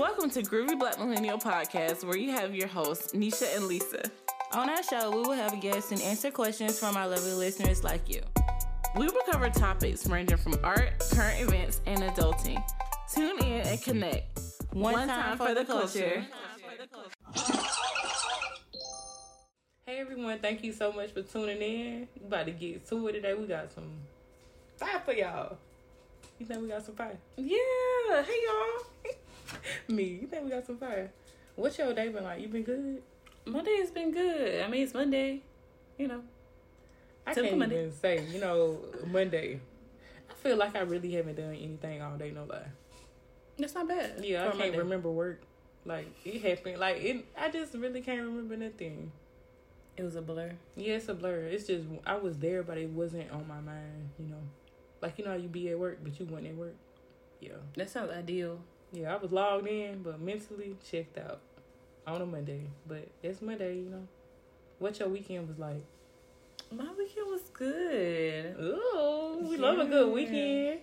Welcome to Groovy Black Millennial Podcast, where you have your hosts, Nisha and Lisa. On our show, we will have guests and answer questions from our lovely listeners like you. We will cover topics ranging from art, current events, and adulting. Tune in and connect. One, One time, time, for, the culture. culture. Hey everyone, thank you so much for tuning in. We about to get to it today. We got some fire for y'all. You think we got some fire? Yeah. Hey y'all. Me. You think we got some fire? What's your day been like? You been good? My day has been good. I mean, it's Monday. You know. I can't Monday. even say. You know, Monday. I feel like I really haven't done anything all day. No lie. That's not bad. Yeah, I can't Monday. remember work. Like it happened. Like it. I just really can't remember nothing. It was a blur. Yeah, it's a blur. It's just I was there, but it wasn't on my mind. You know, like you know how you be at work, but you weren't at work. Yeah, that sounds ideal. Yeah, I was logged in, but mentally checked out on a Monday. But it's Monday, you know. What your weekend was like? My weekend was good. Ooh, we yeah. love a good weekend.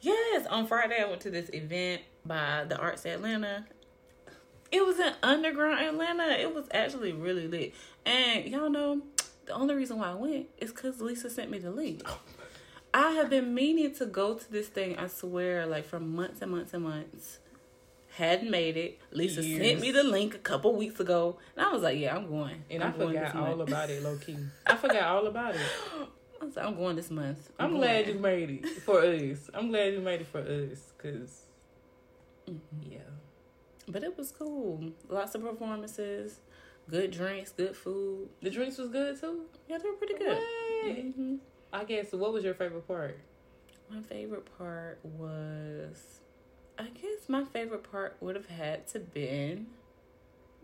Yes, on Friday I went to this event by the Arts Atlanta. It was in underground Atlanta. It was actually really lit. And y'all know the only reason why I went is because Lisa sent me the link. I have been meaning to go to this thing, I swear, like for months and months and months. Hadn't made it. Lisa Years. sent me the link a couple weeks ago. And I was like, yeah, I'm going. And I'm i forgot all about it, low key. I forgot all about it. I was like, I'm going this month. I'm, I'm glad you made it for us. I'm glad you made it for us. Because, mm-hmm. yeah. But it was cool. Lots of performances, good drinks, good food. The drinks was good too. Yeah, they were pretty good. Mm-hmm. I guess. What was your favorite part? My favorite part was, I guess my favorite part would have had to been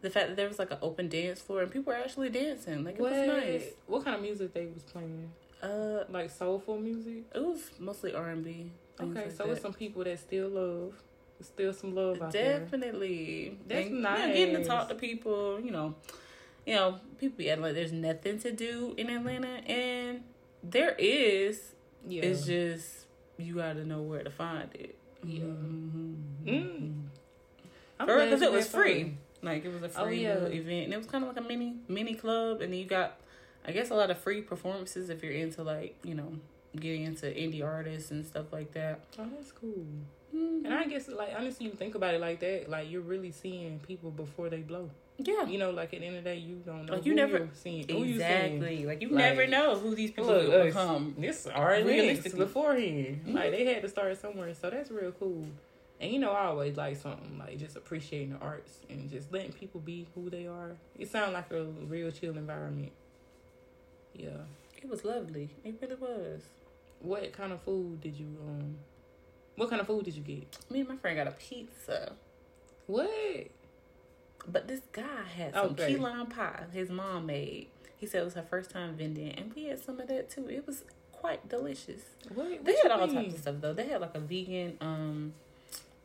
the fact that there was like an open dance floor and people were actually dancing. Like it what? was nice. What kind of music they was playing? Uh, like soulful music. It was mostly R and B. Okay, like so that. it's some people that still love still some love out Definitely. there. Definitely. That's nice. getting to talk to people, you know. You know, people be acting like there's nothing to do in Atlanta and there is. Yeah. It's just you gotta know where to find it. Yeah. Mm-hmm. Mm. Because it was free. Fun. Like it was a oh, free oh, yeah. event, and it was kind of like a mini mini club, and then you got, I guess, a lot of free performances if you're into like you know getting into indie artists and stuff like that. Oh, that's cool. Mm-hmm. And I guess, like, honestly, you think about it like that, like, you're really seeing people before they blow. Yeah. You know, like, at the end of the day, you don't know. Like, you never. Seeing, exactly. You like, you like, never know who these people look, will become. This are realistic beforehand. Mm-hmm. Like, they had to start somewhere. So that's real cool. And you know, I always like something like just appreciating the arts and just letting people be who they are. It sounds like a real chill environment. Yeah. It was lovely. It really was. What kind of food did you um what kind of food did you get? Me and my friend got a pizza. What? But this guy had some okay. key lime pie his mom made. He said it was her first time vending, and we had some of that too. It was quite delicious. What? They had all mean? types of stuff though. They had like a vegan, um,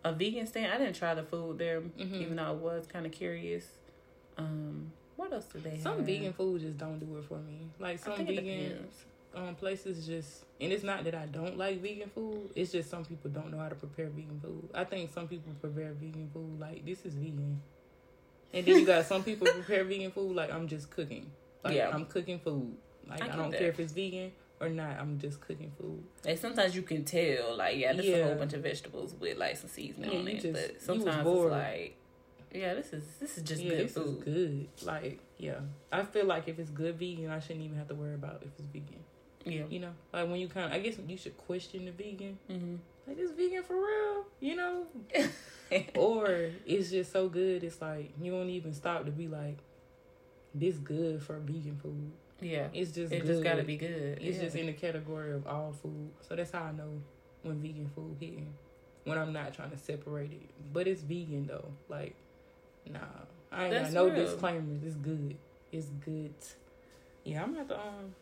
a vegan stand. I didn't try the food there, mm-hmm. even though I was kind of curious. Um, what else did they have? some have? vegan food just don't do it for me. Like some vegan um places just and it's not that I don't like vegan food. It's just some people don't know how to prepare vegan food. I think some people prepare vegan food like this is vegan. And then you got some people prepare vegan food like I'm just cooking. Like yeah. I'm cooking food. Like I, I don't that. care if it's vegan or not. I'm just cooking food. Like sometimes you can tell, like yeah, this yeah. is a whole bunch of vegetables with like some seasoning yeah, on it. Just, but sometimes it's like, yeah, this is this is just yeah, good this food. Is good. Like yeah, I feel like if it's good vegan, I shouldn't even have to worry about if it's vegan. Yeah. You know, like when you kind of, I guess you should question the vegan. Mm-hmm. Like, this vegan for real? You know? or it's just so good, it's like, you don't even stop to be like, this good for vegan food. Yeah. It's just It good. just gotta be good. It's yeah. just in the category of all food. So that's how I know when vegan food hitting. When I'm not trying to separate it. But it's vegan though. Like, nah. I ain't got no real. disclaimers. It's good. It's good. Yeah, I'm gonna have to um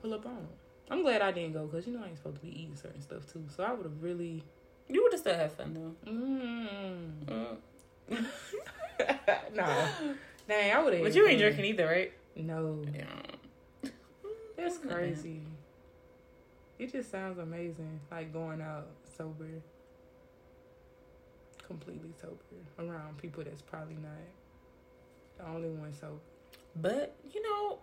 pull up on. I'm glad I didn't go because you know I ain't supposed to be eating certain stuff too. So I would have really. You would have still had fun though. Mm. Mm. nah, dang, I would have. But you ain't drinking either, right? No. Yeah. That's crazy. It just sounds amazing, like going out sober. completely sober around people that's probably not the only one sober. But you know,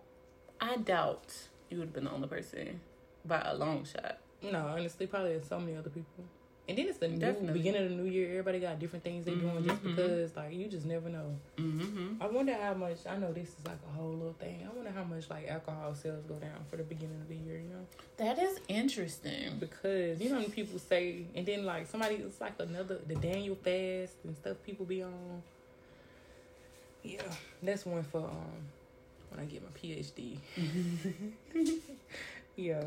I doubt you would have been the only person by a long shot. No, honestly, probably so many other people. And then it's the new beginning of the new year. Everybody got different things they're doing just Mhm. because, like, you just never know. Mm-hmm. I wonder how much. I know this is like a whole little thing. I wonder how much like alcohol sales go down for the beginning of the year. You know, That is interesting. because you know when people say, and then like somebody, it's like another the Daniel fast and stuff people be on. Yeah, that's one for um when I get my PhD. yeah.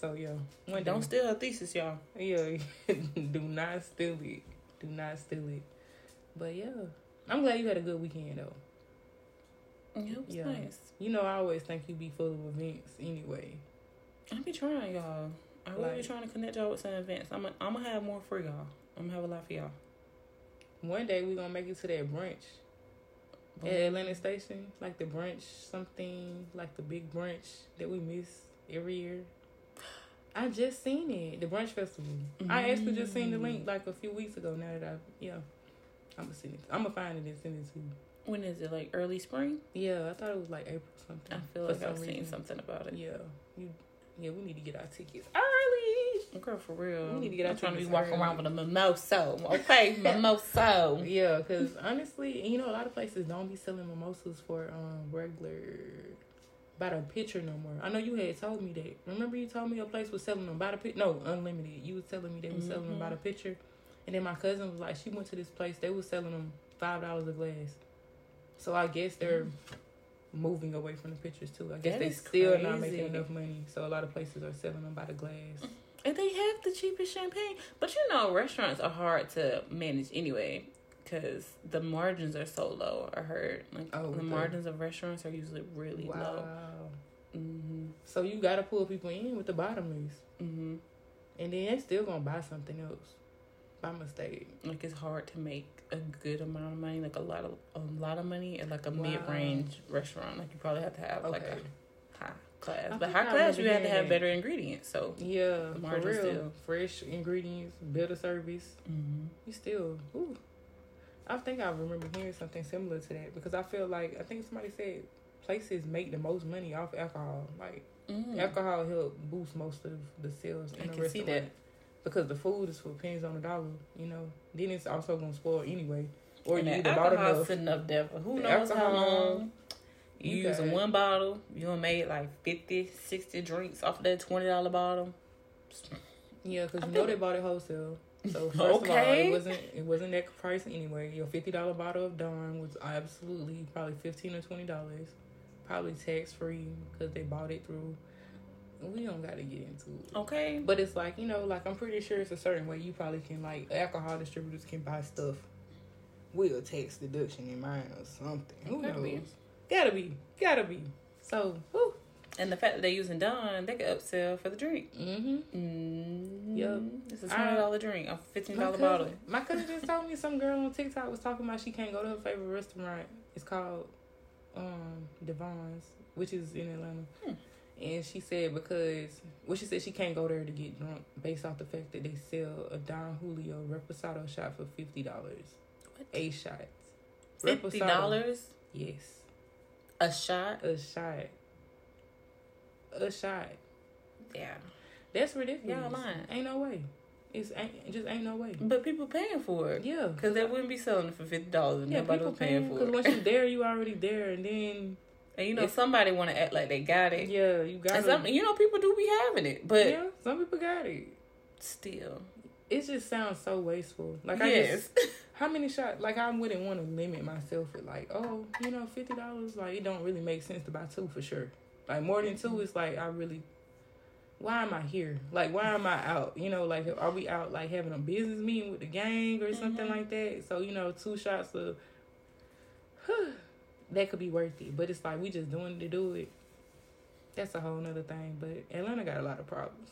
So yeah, day. Don't steal her thesis, y'all. Yeah, do not steal it. Do not steal it. But yeah, I'm glad you had a good weekend though. Yeah, it was Yeah. nice. You know, I always think you be full of events anyway. I be trying, y'all. I really be trying to connect y'all with some events. I'm gonna I'm gonna have more for y'all. I'm gonna have a lot for y'all. One day we gonna make it to that brunch at Atlanta Station, like the brunch something, like the big brunch that we miss every year. I just seen it, the brunch festival. I actually just seen the link like a few weeks ago. Now that I, yeah, I'm gonna send it. I'm gonna find it and send it to you. When is it? Like early spring? Yeah, I thought it was like April something. I feel like I've some seen something about it. Yeah, you, yeah, we need to get our tickets early. Girl, for real. We need to get I'm our trying to be walking early. around with a mimosa. Okay, mimosa. Yeah, because honestly, you know, a lot of places don't be selling mimosas for um regular by the pitcher no more. I know you had told me that. Remember you told me your place was selling them by the pitcher? No, unlimited. You was telling me they was selling them by the mm-hmm. pitcher, and then my cousin was like, she went to this place. They was selling them five dollars a glass. So I guess they're mm-hmm. moving away from the pitchers too. I guess That they still not making enough money. So a lot of places are selling them by the glass. And they have the cheapest champagne. But you know, restaurants are hard to manage anyway because the margins are so low. I heard like Oh, the okay. margins of restaurants are usually really Wow. low. Mm-hmm. So you gotta pull people in with the bottomless. Mm-hmm. And then they still gonna buy something else by mistake. Like it's hard to make a good amount of money, like a lot of a lot of money at like a Wow. mid range restaurant. Like you probably have to have like a high class, I but high I class you have to have better ingredients. So Yeah, for real. still. Fresh ingredients, better service. mm-hmm. You still, ooh. I think I remember hearing something similar to that because I feel like I think somebody said places make the most money off alcohol. Like mm alcohol help boost most of the sales in I the can see restaurant. that. Because the food is for pennies on the dollar, you know. Then it's also gonna spoil anyway. Or and you either bought alcohol enough. sitting up there for who The knows how long. You, you using one bottle, you done made like 50, 60 drinks off of that twenty dollar bottle. Yeah, because you know they bought it wholesale. So first of all, it wasn't it wasn't that price anyway. Your fifty dollar bottle of Dawn was absolutely probably fifteen or twenty dollars, probably tax free because they bought it through. We don't got to get into it. Okay, But it's like you know, like I'm pretty sure it's a certain way you probably can like alcohol distributors can buy stuff with a tax deduction in mind or something. Who Gotta knows? be. Gotta be, gotta be. So, whew. And the fact that they're using Dawn, they could upsell for the drink. mm-hmm. Mm, Yup. it's a twenty dollar drink, a fifteen dollar bottle. My cousin just told me some girl on TikTok was talking about she can't go to her favorite restaurant. It's called um Devon's, which is in Atlanta. Hmm. And she said because well she said she can't go there to get drunk based off the fact that they sell a Don Julio Reposado shot for fifty dollars. What? Eight shots. Fifty dollars Yes. a shot. A shot. A shot. Yeah, That's ridiculous. Y'all lying. Ain't no way. It's ain't it just ain't no way. but people paying for it Yeah. because they wouldn't be selling it for fifty dollars and Yeah, nobody people was paying paying for because it. once you're there, you already there, and then and you know if- somebody want to act like they got it. yeah, you got And some, you know, people do be having it, but yeah, some people got it. still, It just sounds so wasteful. Like I yes, just, how many shots? Like I wouldn't want to limit myself at like, oh, you know, fifty dollars. Like it don't really make sense to buy two for sure. Like more than two is like I really. Why am I here? Like why am I out? You know, like are we out like having a business meeting with the gang or something Mhm. like that? So you know, two shots of. that could be worth it, but it's like we just doing it to do it. That's a whole nother thing. But Atlanta got a lot of problems.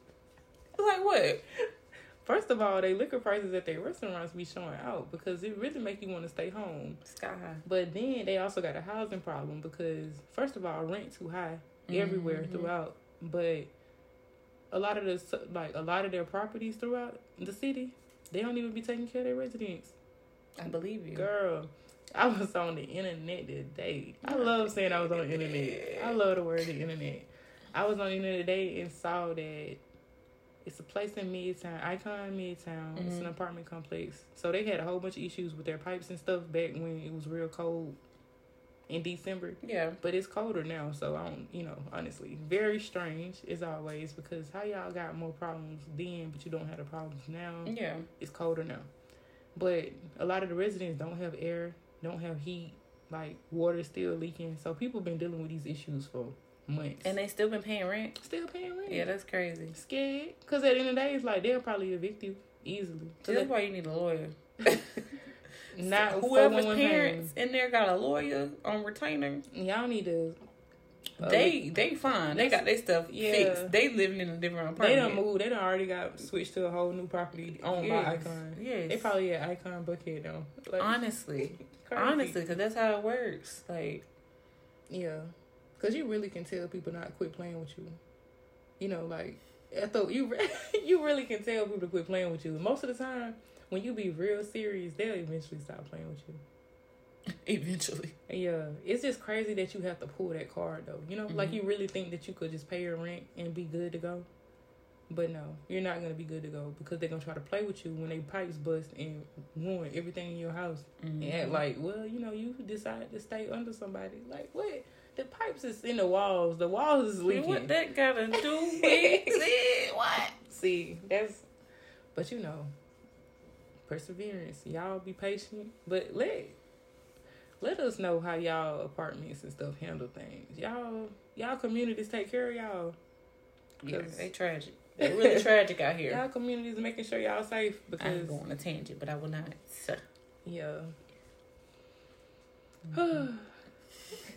like what? First of all, they liquor prices at their restaurants be showing out because it really make you want to stay home. Sky high. But then they also got a housing problem because first of all, rent too high everywhere Mhm. throughout. But a lot of the like a lot of their properties throughout the city They don't even be taking care of their residents. I believe you, girl. I was on the internet today. I love saying I was on the internet. I love the word the internet. I was on the internet today and saw that it's a place in Midtown, Icon Midtown. Mm-hmm. It's an mm-hmm. apartment complex. So they had a whole bunch of issues with their pipes and stuff back when it was real cold in December. Yeah. But it's colder now, so I don't, you know, honestly, very strange as always because how y'all got more problems then, but you don't have the problems now. Yeah. It's colder now. But a lot of the residents don't have air, don't have heat, like water still leaking. So people been dealing with these issues for months. And they still been paying rent? Still paying rent. Yeah, that's crazy. Scared. Because at the end of the day, it's like they'll probably evict you easily. That's why you need a lawyer. Not so whoever's parents in there got a lawyer on retainer. Y'all need to. Uh, they they fine. They got their stuff yeah. fixed. They living in a different apartment. They don't move. They don't already got switched to a whole new property owned yes. by Icon. Yes. They probably at Icon Buckhead though. Like, honestly, honestly, because that's how it works. Like, yeah, because you really can tell people not quit playing with you. You know, like I thought you you really can tell people to quit playing with you. Most of the time, when you be real serious, they'll eventually stop playing with you. Eventually. Yeah. It's just crazy that you have to pull that card though. You know, mm-hmm. like you really think that you could just pay your rent and be good to go. But no, you're not gonna be good to go because they're gonna try to play with you when they pipes bust and ruin everything in your house. Mm-hmm. And act like, well, you know, you decide to stay under somebody. Like what? The pipes is in the walls. The walls is leaking. What that gotta do with it? What? See, that's. But you know, perseverance. Y'all be patient, but let let us know how y'all apartments and stuff handle things. Y'all y'all communities take care of y'all. Yeah, they tragic. They're really tragic out here. Y'all communities making sure y'all safe because I'm going a tangent, but I will not. Yeah.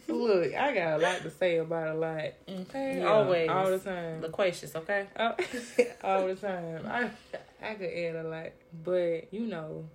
Look, I got a lot to say about a lot. Okay, yeah, always, all the time, loquacious. Okay, oh, all the time. I I could add a lot, but you know,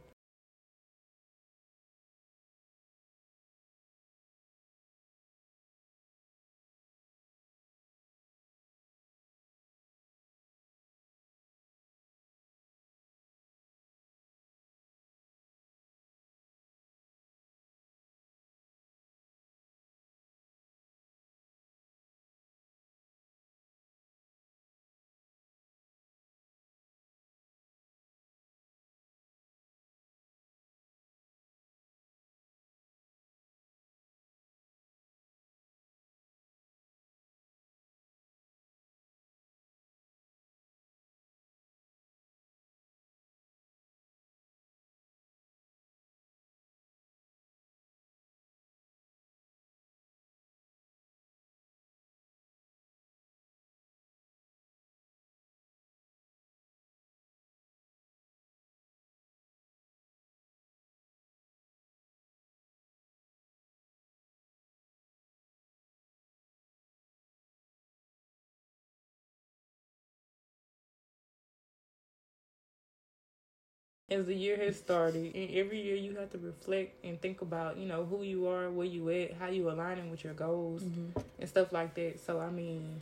as the year has started and every year you have to reflect and think about you know who you are where you at how you aligning with your goals mm-hmm. and stuff like that. So i mean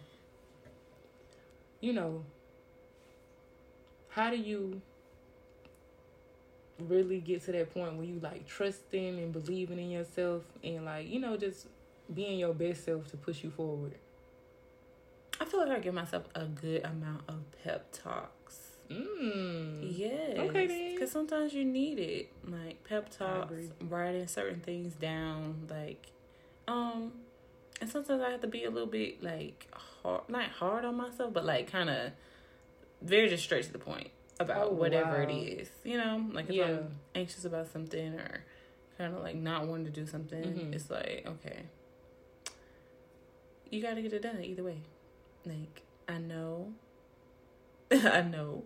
you know how do you really get to that point where you like trusting and believing in yourself and like you know just being your best self to push you forward? I feel like i give myself a good amount of pep talk Mm. Yes. Okay Because sometimes you need it, like pep talks, writing certain things down, like, um, and sometimes I have to be a little bit like hard, not hard on myself, but like kind of very just straight to the point about oh, whatever wow. it is. You know, like if yeah. I'm anxious about something or kind of like not wanting to do something, mm-hmm. it's like okay, you got to get it done either way. Like I know I know.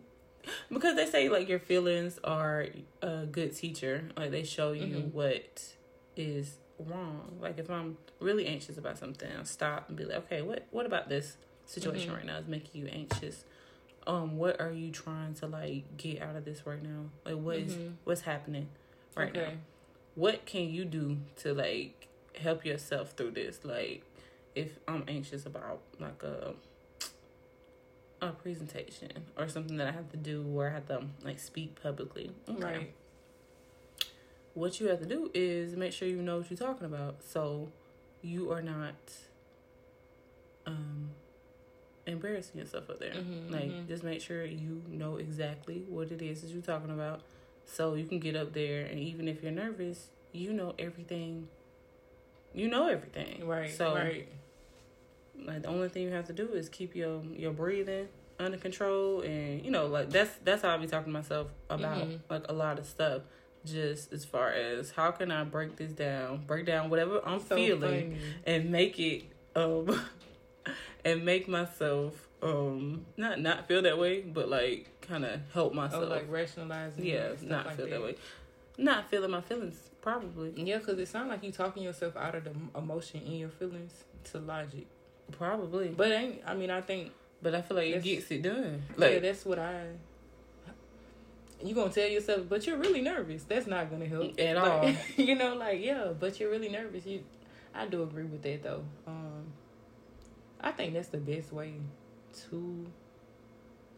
Because they say like your feelings are a good teacher. Like they show you mm-hmm. what is wrong. Like if I'm really anxious about something, I'll stop and be like, okay, what what about this situation mm-hmm. right now is making you anxious? Um, what are you trying to like get out of this right now? Like what is, mm-hmm. what's happening right okay. now? What can you do to like help yourself through this? Like if I'm anxious about like a a presentation or something that I have to do where I have to like speak publicly. Okay. Right. What you have to do is make sure you know what you're talking about, so you are not um embarrassing yourself up there. Mm-hmm, like, mm-hmm. just make sure you know exactly what it is that you're talking about, so you can get up there, and even if you're nervous, you know everything. You know everything, right? So, right like the only thing you have to do is keep your your breathing under control, and you know, like that's that's how I be talking to myself about mm-hmm. like a lot of stuff. Just as far as how can I break this down, break down whatever I'm so feeling, funny. and make it um and make myself um not not feel that way, but like kind of help oh, myself. Oh, like rationalizing. Yeah, not like feel that. that way. Not feeling my feelings, probably. Yeah, because it sounds like you talking yourself out of the emotion in your feelings to logic. Probably. But ain't I mean I think but I feel like it gets it done. Like yeah, that's what I you gonna tell yourself, but you're really nervous. That's not gonna help at like, all. you know, like yeah, but you're really nervous. You, I do agree with that though. Um, I think that's the best way to,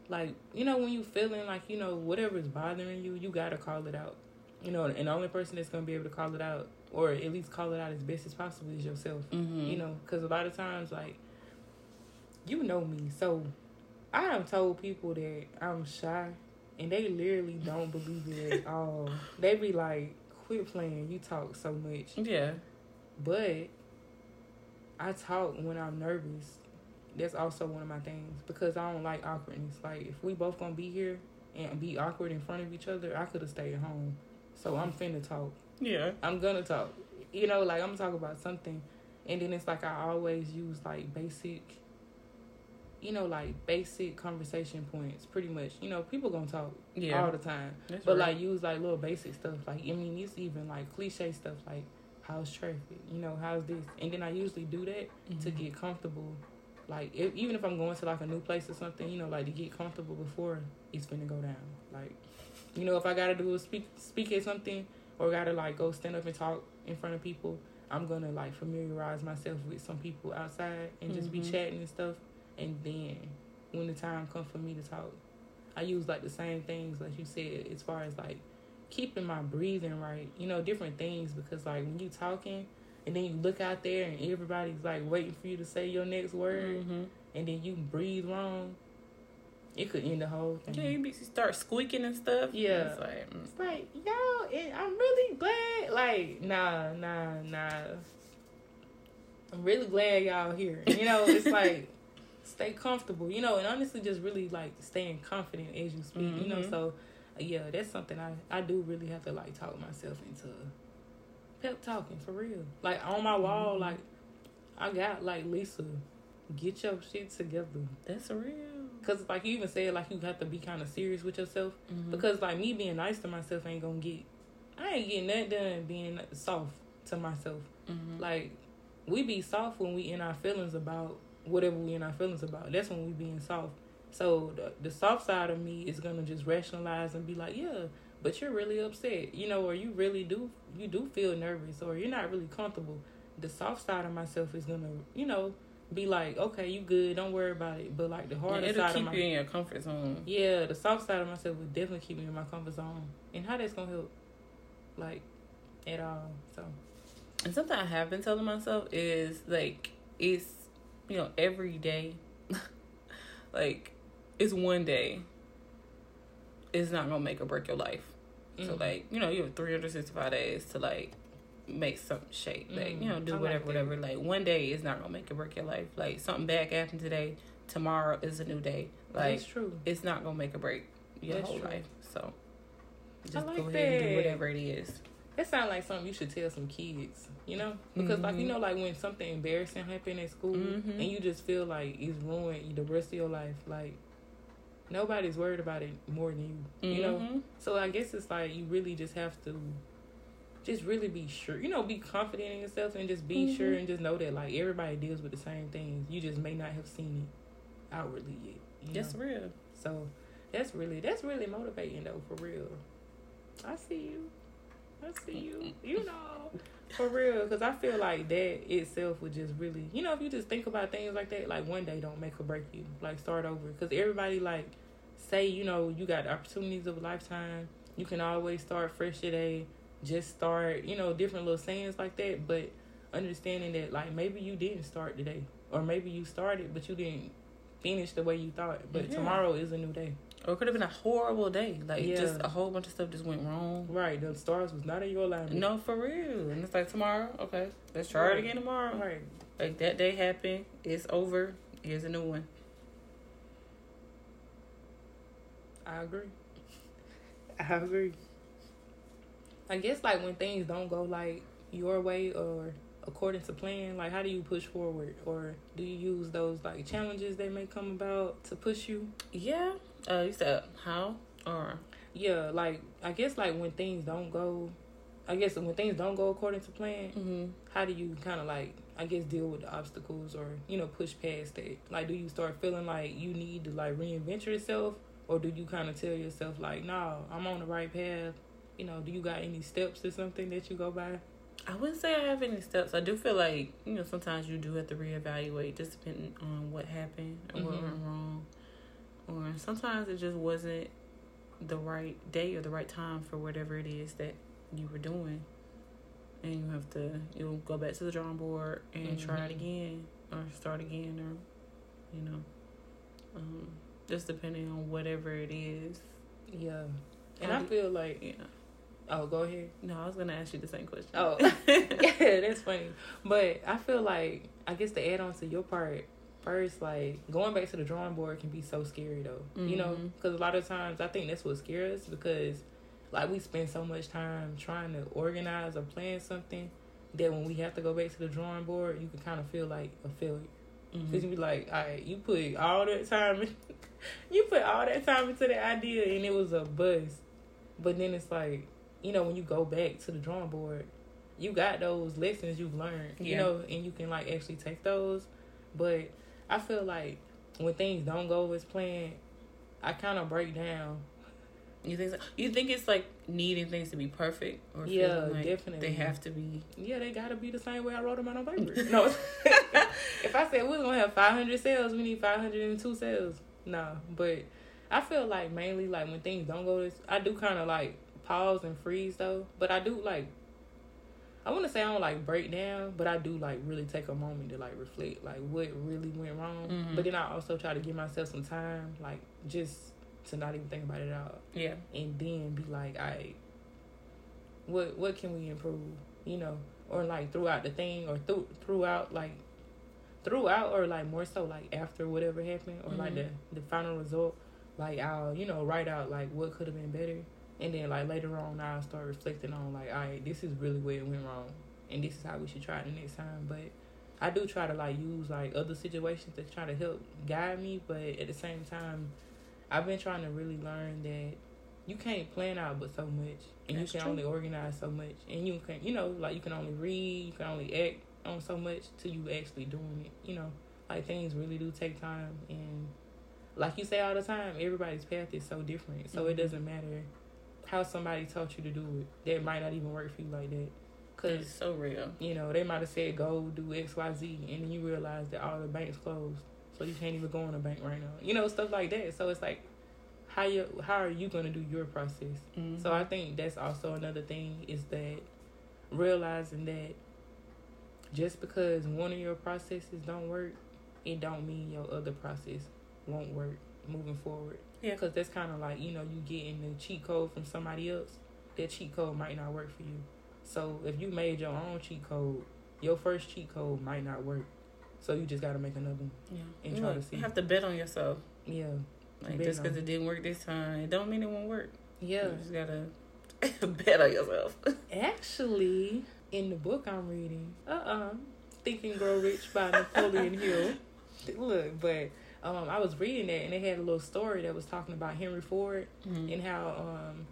like, you know, when you feeling like you know whatever is bothering you, you gotta call it out. You know, and the only person that's gonna be able to call it out or at least call it out as best as possible as yourself. Mm-hmm. You know, because a lot of times, like, you know me, so I have told people that I'm shy, and they literally don't believe it at all. They be like, "Quit playing, you talk so much." Yeah, but I talk when I'm nervous. That's also one of my things because I don't like awkwardness. Like if we both gonna be here and be awkward in front of each other, I could have stayed home. So I'm finna talk. Yeah. I'm gonna talk. You know, like I'm gonna talk about something and then it's like I always use like basic you know, like basic conversation points, pretty much. You know, people gonna talk yeah. all the time, That's but right. like use like little basic stuff. Like I mean, it's even like cliche stuff like how's traffic, you know, how's this, and then I usually do that mm-hmm. to get comfortable. Like if, even if I'm going to like a new place or something, you know, like to get comfortable before it's gonna go down. Like, you know, if I gotta do a speak speak at something or gotta like go stand up and talk in front of people, I'm gonna like familiarize myself with some people outside and just mm-hmm. be chatting and stuff. And then when the time comes for me to talk, I use like the same things like you said as far as like keeping my breathing right. You know, different things because like when you talking and then you look out there and everybody's like waiting for you to say your next word mm-hmm. and then you breathe wrong it could end the whole thing. Yeah, you start squeaking and stuff. Yeah, it's like, mm. it's like yo, I'm really glad. Like, nah, nah, nah. I'm really glad y'all here. You know, it's like stay comfortable. You know, and honestly, just really like staying confident as you speak. Mm-hmm. You know, mm-hmm. so yeah, that's something I I do really have to like talk myself into pep talking for real. Like on my wall, mm-hmm. like I got like Lisa, get your shit together. That's real. Cause like you even said, like you have to be kind of serious with yourself. Mm-hmm. Because like me being nice to myself ain't gonna get. I ain't getting that done being soft to myself. Mm-hmm. Like we be soft when we in our feelings about whatever we in our feelings about. That's when we being soft. So the, the soft side of me is gonna just rationalize and be like, yeah, but you're really upset, you know, or you really do you do feel nervous, or you're not really comfortable. The soft side of myself is gonna, you know, be like, okay, you good, don't worry about it. But like the harder yeah, side keep of my you in your comfort zone. Yeah, the soft side of myself would definitely keep me in my comfort zone. And how that's gonna help, like, at all. So, and something I have been telling myself is like it's you know every day, like it's one day. It's not gonna make or break your life. Mm-hmm. So like you know you have three hundred sixty five days to like make something shape. Like, mm, you know, do I whatever, like whatever. Like one day is not gonna make it break your life. Like something bad happened today, tomorrow is a new day. Like That's true. It's not gonna make a break your That's whole true. life. So just like go ahead that. and do whatever it is. That sounds like something you should tell some kids, you know? Because mm-hmm. like you mm-hmm. know, like when something embarrassing happened at school mm-hmm. and you just feel like it's ruined the rest of your life, like nobody's worried about it more than you. You know? Mm-hmm. So I guess it's like you really just have to just really be sure. You know, be confident in yourself and just be mm-hmm. sure and just know that like everybody deals with the same things. You just may not have seen it outwardly yet. That's know? real. So that's really that's really motivating though for real. I see you. I see you. You know, for real. Because I feel like that itself would just really, you know, if you just think about things like that, like one day don't make or break you. Like start over. Because everybody like say, you know, you got opportunities of a lifetime. You can always start fresh today. Just start, you know, different little sayings like that. But understanding that like maybe you didn't start today, or maybe you started but you didn't finish the way you thought. But yeah. tomorrow is a new day. Or it could have been a horrible day. Like yeah. just a whole bunch of stuff just went wrong. Right. The stars was not in your alignment. No, for real. And it's like tomorrow, okay. Let's try right. it again tomorrow. Right. Like that day happened. It's over. Here's a new one. I agree. I agree. I guess like when things don't go like your way or according to plan, like how do you push forward or do you use those like challenges that may come about to push you? Yeah. Uh you said how or yeah, like I guess like when things don't go I guess when things don't go according to plan, mm-hmm. how do you kind of like I guess deal with the obstacles or you know push past that? Like, do you start feeling like you need to like reinvent yourself, or do you kind of tell yourself like, "No, I'm on the right path"? You know, do you got any steps or something that you go by? I wouldn't say I have any steps. I do feel like you know sometimes you do have to reevaluate, just depending on what happened and mm-hmm. what went wrong, or sometimes it just wasn't the right day or the right time for whatever it is that you were doing, and you have to you know, go back to the drawing board and mm-hmm. try it again or start again or you know, um, just depending on whatever it is. Yeah, and How I feel like yeah Oh, go ahead. No, I was gonna ask you the same question. Oh, yeah, that's funny. But I feel like I guess to add on to your part first, like going back to the drawing board can be so scary though. Mm-hmm. You know, because mm-hmm. a lot of times I think that's what scares us because like we spend so much time trying to organize or plan something that when we have to go back to the drawing board, you can kind of feel like a failure. Because mm-hmm. you be like, all right, you put all that time, in, you put all that time into the idea, and it was a bust. But then it's like you know, when you go back to the drawing board, you got those lessons you've learned, you know, and you can like actually take those. But I feel like when things don't go as planned, I kind of break down. You think so? You think it's like needing things to be perfect, or yeah, like definitely they have to be. Yeah, they gotta be the same way I wrote them out on paper. no, if I said we're gonna have five hundred sales, we need five hundred and two sales. No, but I feel like mainly like when things don't go, this I do kind of like pause and freeze though. But I do like I want to say I don't like break down, but I do like really take a moment to like reflect, like what really went wrong. Mm-hmm. But then I also try to give myself some time, like just to not even think about it at all. Yeah. And then be like, I, what what can we improve? You know, or like throughout the thing, or through throughout like throughout, or like more so like after whatever happened, or mm-hmm. like the the final result. Like I'll you know write out like what could have been better and then like later on, I'll start reflecting on like, all right, this is really where it went wrong, and this is how we should try it the next time. But I do try to like use like other situations to try to help guide me, but at the same time, I've been trying to really learn that you can't plan out but so much, and That's you can true. only organize so much, and you can you know like you can only read, you can only act on so much till you actually doing it. You know, like things really do take time, and like you say all the time, everybody's path is so different, so mm-hmm. it doesn't matter how somebody taught you to do it that might not even work for you like that. Cause it's so real. You know, they might have said go do X, Y, Z, and then you realize that all the banks closed, so you can't even go in a bank right now. You know, stuff like that. So it's like, how you how are you gonna do your process? Mm-hmm. So I think that's also another thing is that realizing that just because one of your processes don't work, it don't mean your other process won't work moving forward. Yeah. Because that's kind of like, you know, you getting the cheat code from somebody else. That cheat code might not work for you. So if you made your own cheat code, your first cheat code might not work. So you just got to make another one. Yeah. And you try to see. You have to bet on yourself. Yeah. Like just because it didn't work this time, it don't mean it won't work. Yeah. You just gotta bet on yourself. Actually, in the book I'm reading, uh uh-uh, uh, Think and Grow Rich by Napoleon Hill. Look, but um, I was reading that and they had a little story that was talking about Henry Ford mm-hmm. and how um,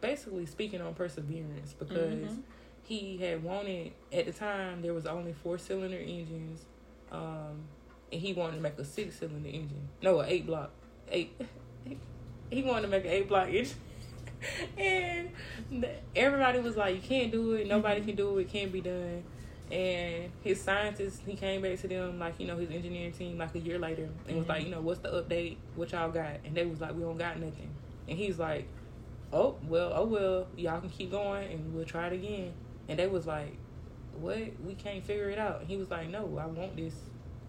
basically speaking on perseverance because mm-hmm. he had wanted at the time there was only four cylinder engines um, and he wanted to make a six cylinder engine no an eight block eight he wanted to make an eight block engine and everybody was like, "You can't do it. Nobody mm-hmm. can do it. It can't be done." And his scientists, he came back to them like you know his engineering team like a year later and mm-hmm. was like, mm-hmm. you know, what's the update? What y'all got? And they was like, we don't got nothing. And he's like, oh well, oh well, y'all can keep going and we'll try it again. And they was like, what? We can't figure it out. And he was like, no, I want this,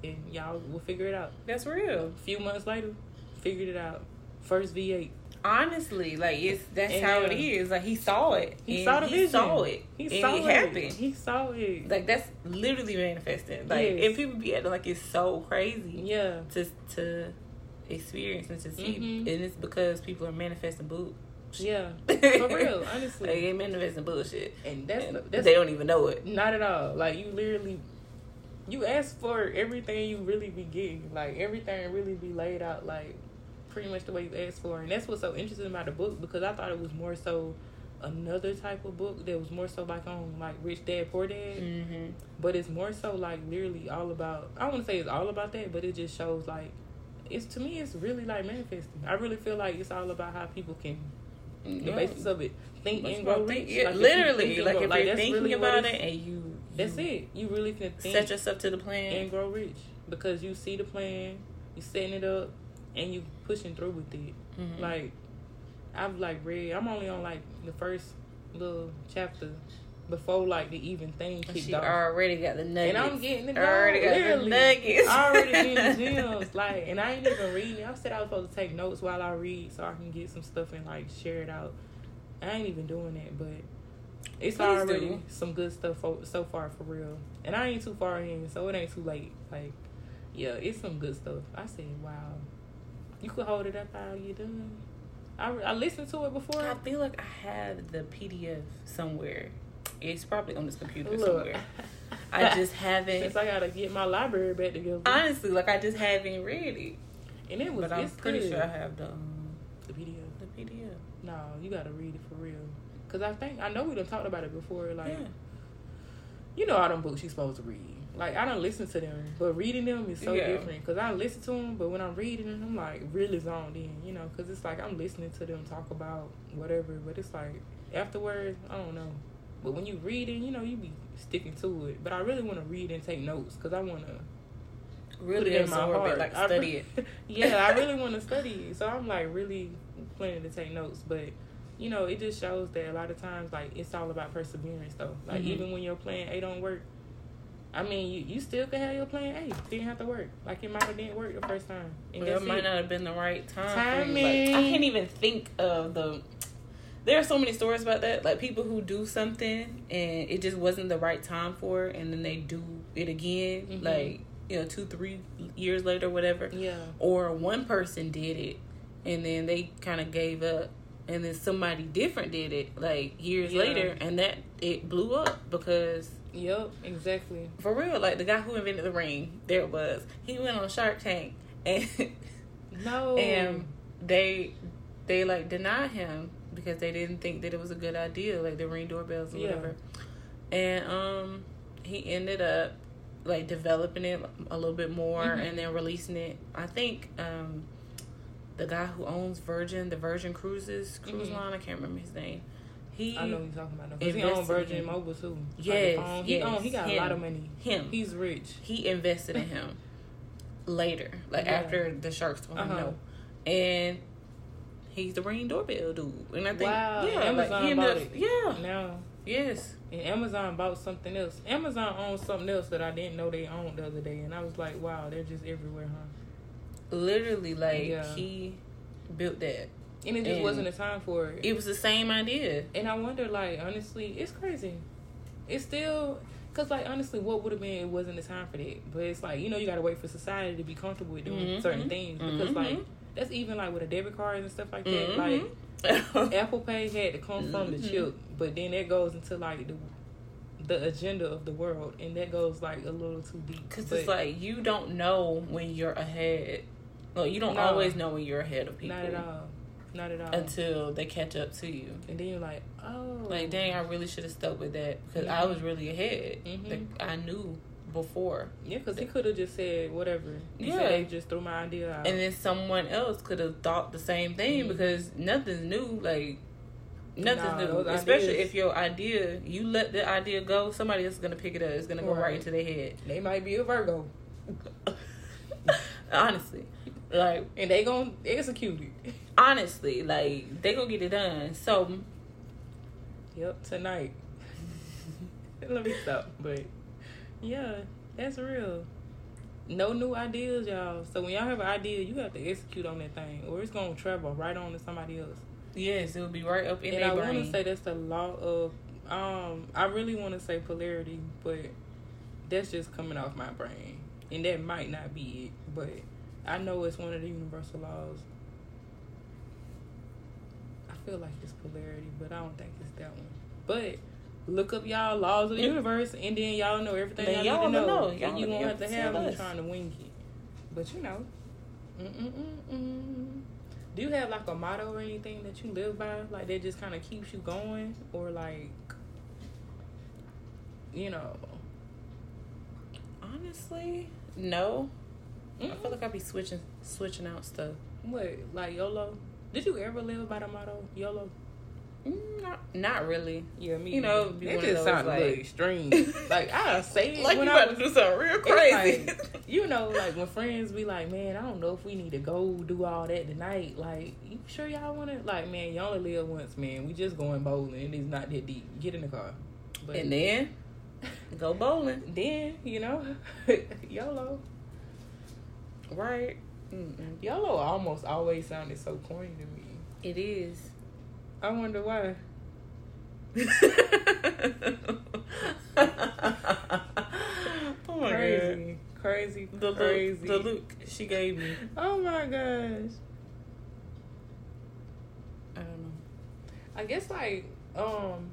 and y'all will figure it out. That's real. A few months later, figured it out. First V8 honestly, like it's that's and, how it is. Like he saw it. He saw the he vision. Saw it. He saw it, it happened. He saw it. Like that's literally manifesting. Like yes. and people be acting like it's so crazy. Yeah. To to experience and to see, mm-hmm. and it's because people are manifesting boo. Yeah, for real, honestly. like, they manifesting bullshit, and that's, and that's they don't even know it. Not at all. Like you literally, you ask for everything you really be getting. Like everything really be laid out. Like pretty much the way you asked for. And that's what's so interesting about the book because I thought it was more so another type of book that was more so like on like Rich Dad Poor Dad. Mm-hmm. But it's more so like literally all about. I want to say it's all about that, but it just shows like it's to me it's really like manifesting. I really feel like it's all about how people can. Yeah. The basis of it, think and grow rich. Yeah, like literally, if like if you're thinking really about it and you, that's it. You really can think, set yourself to the plan and grow rich because you see the plan, you setting it up, and you pushing through with it. Mm-hmm. Like I've like read. I'm only on like the first little chapter before like the even thing kicked she off. already got the nuggets. And I'm getting it. Already got literally. the nuggets. I already getting the gems. Like, and I ain't even reading. I said I was supposed to take notes while I read so I can get some stuff and like share it out. I ain't even doing that, but it's Please already do. some good stuff so far for real. And I ain't too far in, so it ain't too late. Like, yeah, it's some good stuff. I said, wow. You could hold it up while you're done. I, I listened to it before. I feel like I have the PDF somewhere. It's probably on this computer Look. somewhere. I just haven't. Since I gotta get my library back together. Honestly, like I just haven't read it. And it was. But I'm pretty good. sure I have the um, the PDF. The PDF. No, you gotta read it for real. Cause I think I know we done talked about it before. Like, yeah. you know, all them books you supposed to read. Like I don't listen to them, but reading them is so yeah. different. Because I listen to them, but when I'm reading them, I'm like really zoned in. You know, because it's like I'm listening to them talk about whatever, but it's like afterwards, I don't know. But when you reading, you know, you be sticking to it. But I really want to read and take notes because I want to really put it in my heart. It, like study it. yeah, I really want to study it. So I'm like really planning to take notes, but you know, it just shows that a lot of times, like, it's all about perseverance, though. Like, mm-hmm. even when your plan A don't work, I mean, you, you still could have your plan A. Didn't have to work. Like it might have didn't work the first time. And well, it might it. not have been the right time. Timing. Like, I can't even think of the. There are so many stories about that. Like people who do something and it just wasn't the right time for it, and then they do it again. Mm-hmm. Like you know, two, three years later, whatever. Yeah. Or one person did it, and then they kind of gave up, and then somebody different did it like years yeah. later, and that it blew up because Yep, exactly. For real, like the guy who invented the ring, there it was. He went on Shark Tank and no, and they they like denied him because they didn't think that it was a good idea, like the ring doorbells or yeah. whatever. And um, he ended up like developing it a little bit more mm-hmm. and then releasing it. I think um, the guy who owns Virgin, the Virgin Cruises cruise mm-hmm. line, I can't remember his name he I know he's talking about because he owned Virgin Mobile too. Yes, like he yes. he got him. a lot of money. Him, he's rich. He invested in him later, like yeah. after the sharks told him uh-huh. no, and he's the ring doorbell dude. And I think wow, yeah, Amazon like, bought it. Yeah, now yes. And Amazon bought something else. Amazon owns something else that I didn't know they owned the other day, and I was like, wow, they're just everywhere, huh? Literally, like yeah. he built that and it just and wasn't a time for it. It was the same idea. And I wonder, like, honestly, it's crazy. It's still because, like, honestly, what would have been? It wasn't the time for that. But it's like you know, you got to wait for society to be comfortable with doing mm-hmm. certain things because, mm-hmm. like, that's even like with a debit card and stuff like that. Mm-hmm. Like, Apple Pay had to come from the mm-hmm. chip, but then that goes into like the the agenda of the world, and that goes like a little too deep. Because it's like you don't know when you're ahead. Well, you don't no, always know when you're ahead of people. Not at all. Not at all. Until they catch up to you. And then you're like, oh. Like, dang, I really should have stuck with that because mm-hmm. I was really ahead. Mm-hmm. Like, I knew before. Yeah, because he could have just said whatever. He yeah. they just threw my idea out. And then someone else could have thought the same thing mm-hmm. because nothing's new. Like, Nothing's Nah, new. Especially ideas- if your idea, you let the idea go, somebody else is gonna pick it up. It's gonna go right, Right. into their head. They might be a Virgo, Honestly, like and they gonna execute it. Honestly, like they gonna get it done. So Yep, tonight. Let me stop. But yeah, that's real. No new ideas, y'all. So when y'all have an idea, you have to execute on that thing, or it's gonna travel right on to somebody else. yes, it will be right up in and I want to say that's the law of. Um, I really want to say polarity, but that's just coming off my brain, and that might not be it. But I know it's one of the universal laws. I feel like it's polarity, but I don't think it's that one. But look up y'all laws of the universe, and then y'all know everything Then y'all, y'all need to know. know. Y'all and you won't have to have me trying to wing it. But you know. Mm-mm-mm-mm. Do you have like a motto or anything that you live by, like that just kind of keeps you going, or like, you know? Honestly, no. I Mm-mm. feel like I be switching switching out stuff. What like YOLO? Did you ever live by the motto YOLO? Mm, Not, not really. Yeah, me. You know, be it just sounded like- little extreme. like I say it Like when you I was to do something real crazy. like, you know, like when friends be like, "Man, I don't know if we need to go do all that tonight." Like, you sure y'all want to? Like, man, you only live once, man. We just going bowling. It's not that deep. Get in the car. But and then go bowling. then you know, YOLO. Right. Mm-mm. YOLO almost always sounded so corny to me. It is. I wonder why. oh my god. crazy, crazy, The crazy. look, the look she gave me. Oh my gosh. I don't know. I guess like um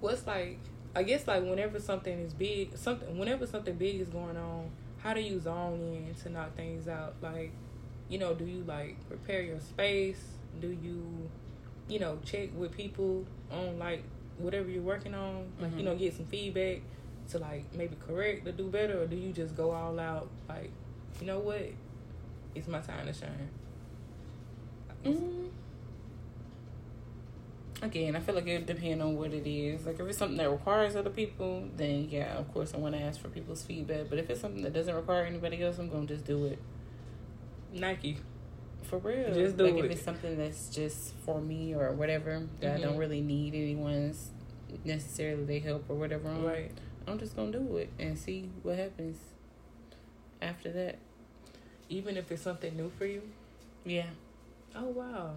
what's like I guess like whenever something is big something whenever something big is going on, how do you zone in to knock things out? Like, you know, do you like prepare your space? Do you you know, check with people on like whatever you're working on? Like, you Mhm. know, get some feedback to like maybe correct or do better or do you just go all out like, you know what? It's my time to shine. Mm. Again, I feel like it would depend on what it is. Like if it's something that requires other people, then yeah, of course I want to ask for people's feedback. But if it's something that doesn't require anybody else, I'm gonna just do it Nike. for real. Just do like it. if it's something that's just for me or whatever that I don't Mhm. really need anyone's necessarily they help or whatever. On, Right. I'm just gonna do it and see what happens after that. Even if it's something new for you. Yeah. Oh wow.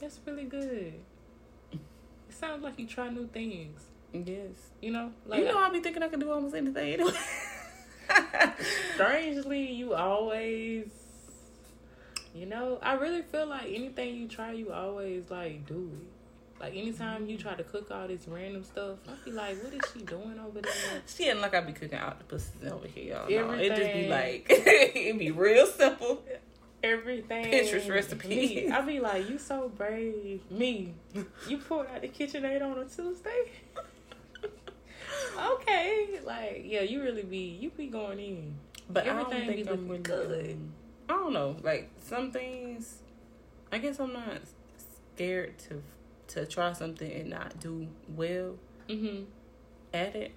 That's really good. Sounds like you try new things. Yes. You know? Like you know, I'll be thinking I can do almost anything anyway. strangely you always you know, I really feel like anything you try you always like do it. Like anytime you try to cook all this random stuff, I be like, what is she doing over there? She ain't like I be cooking octopuses over here, y'all. No, it just be like it be real simple. Everything Pinterest recipe. Me, I be like, you so brave. Me. You pulled out the KitchenAid on a Tuesday? okay. Like, yeah, you really be you be going in. But I Everything don't think be I'm really looking good. I don't know. Like some things, I guess I'm not scared to to try something and not do well Mm-hmm. at it.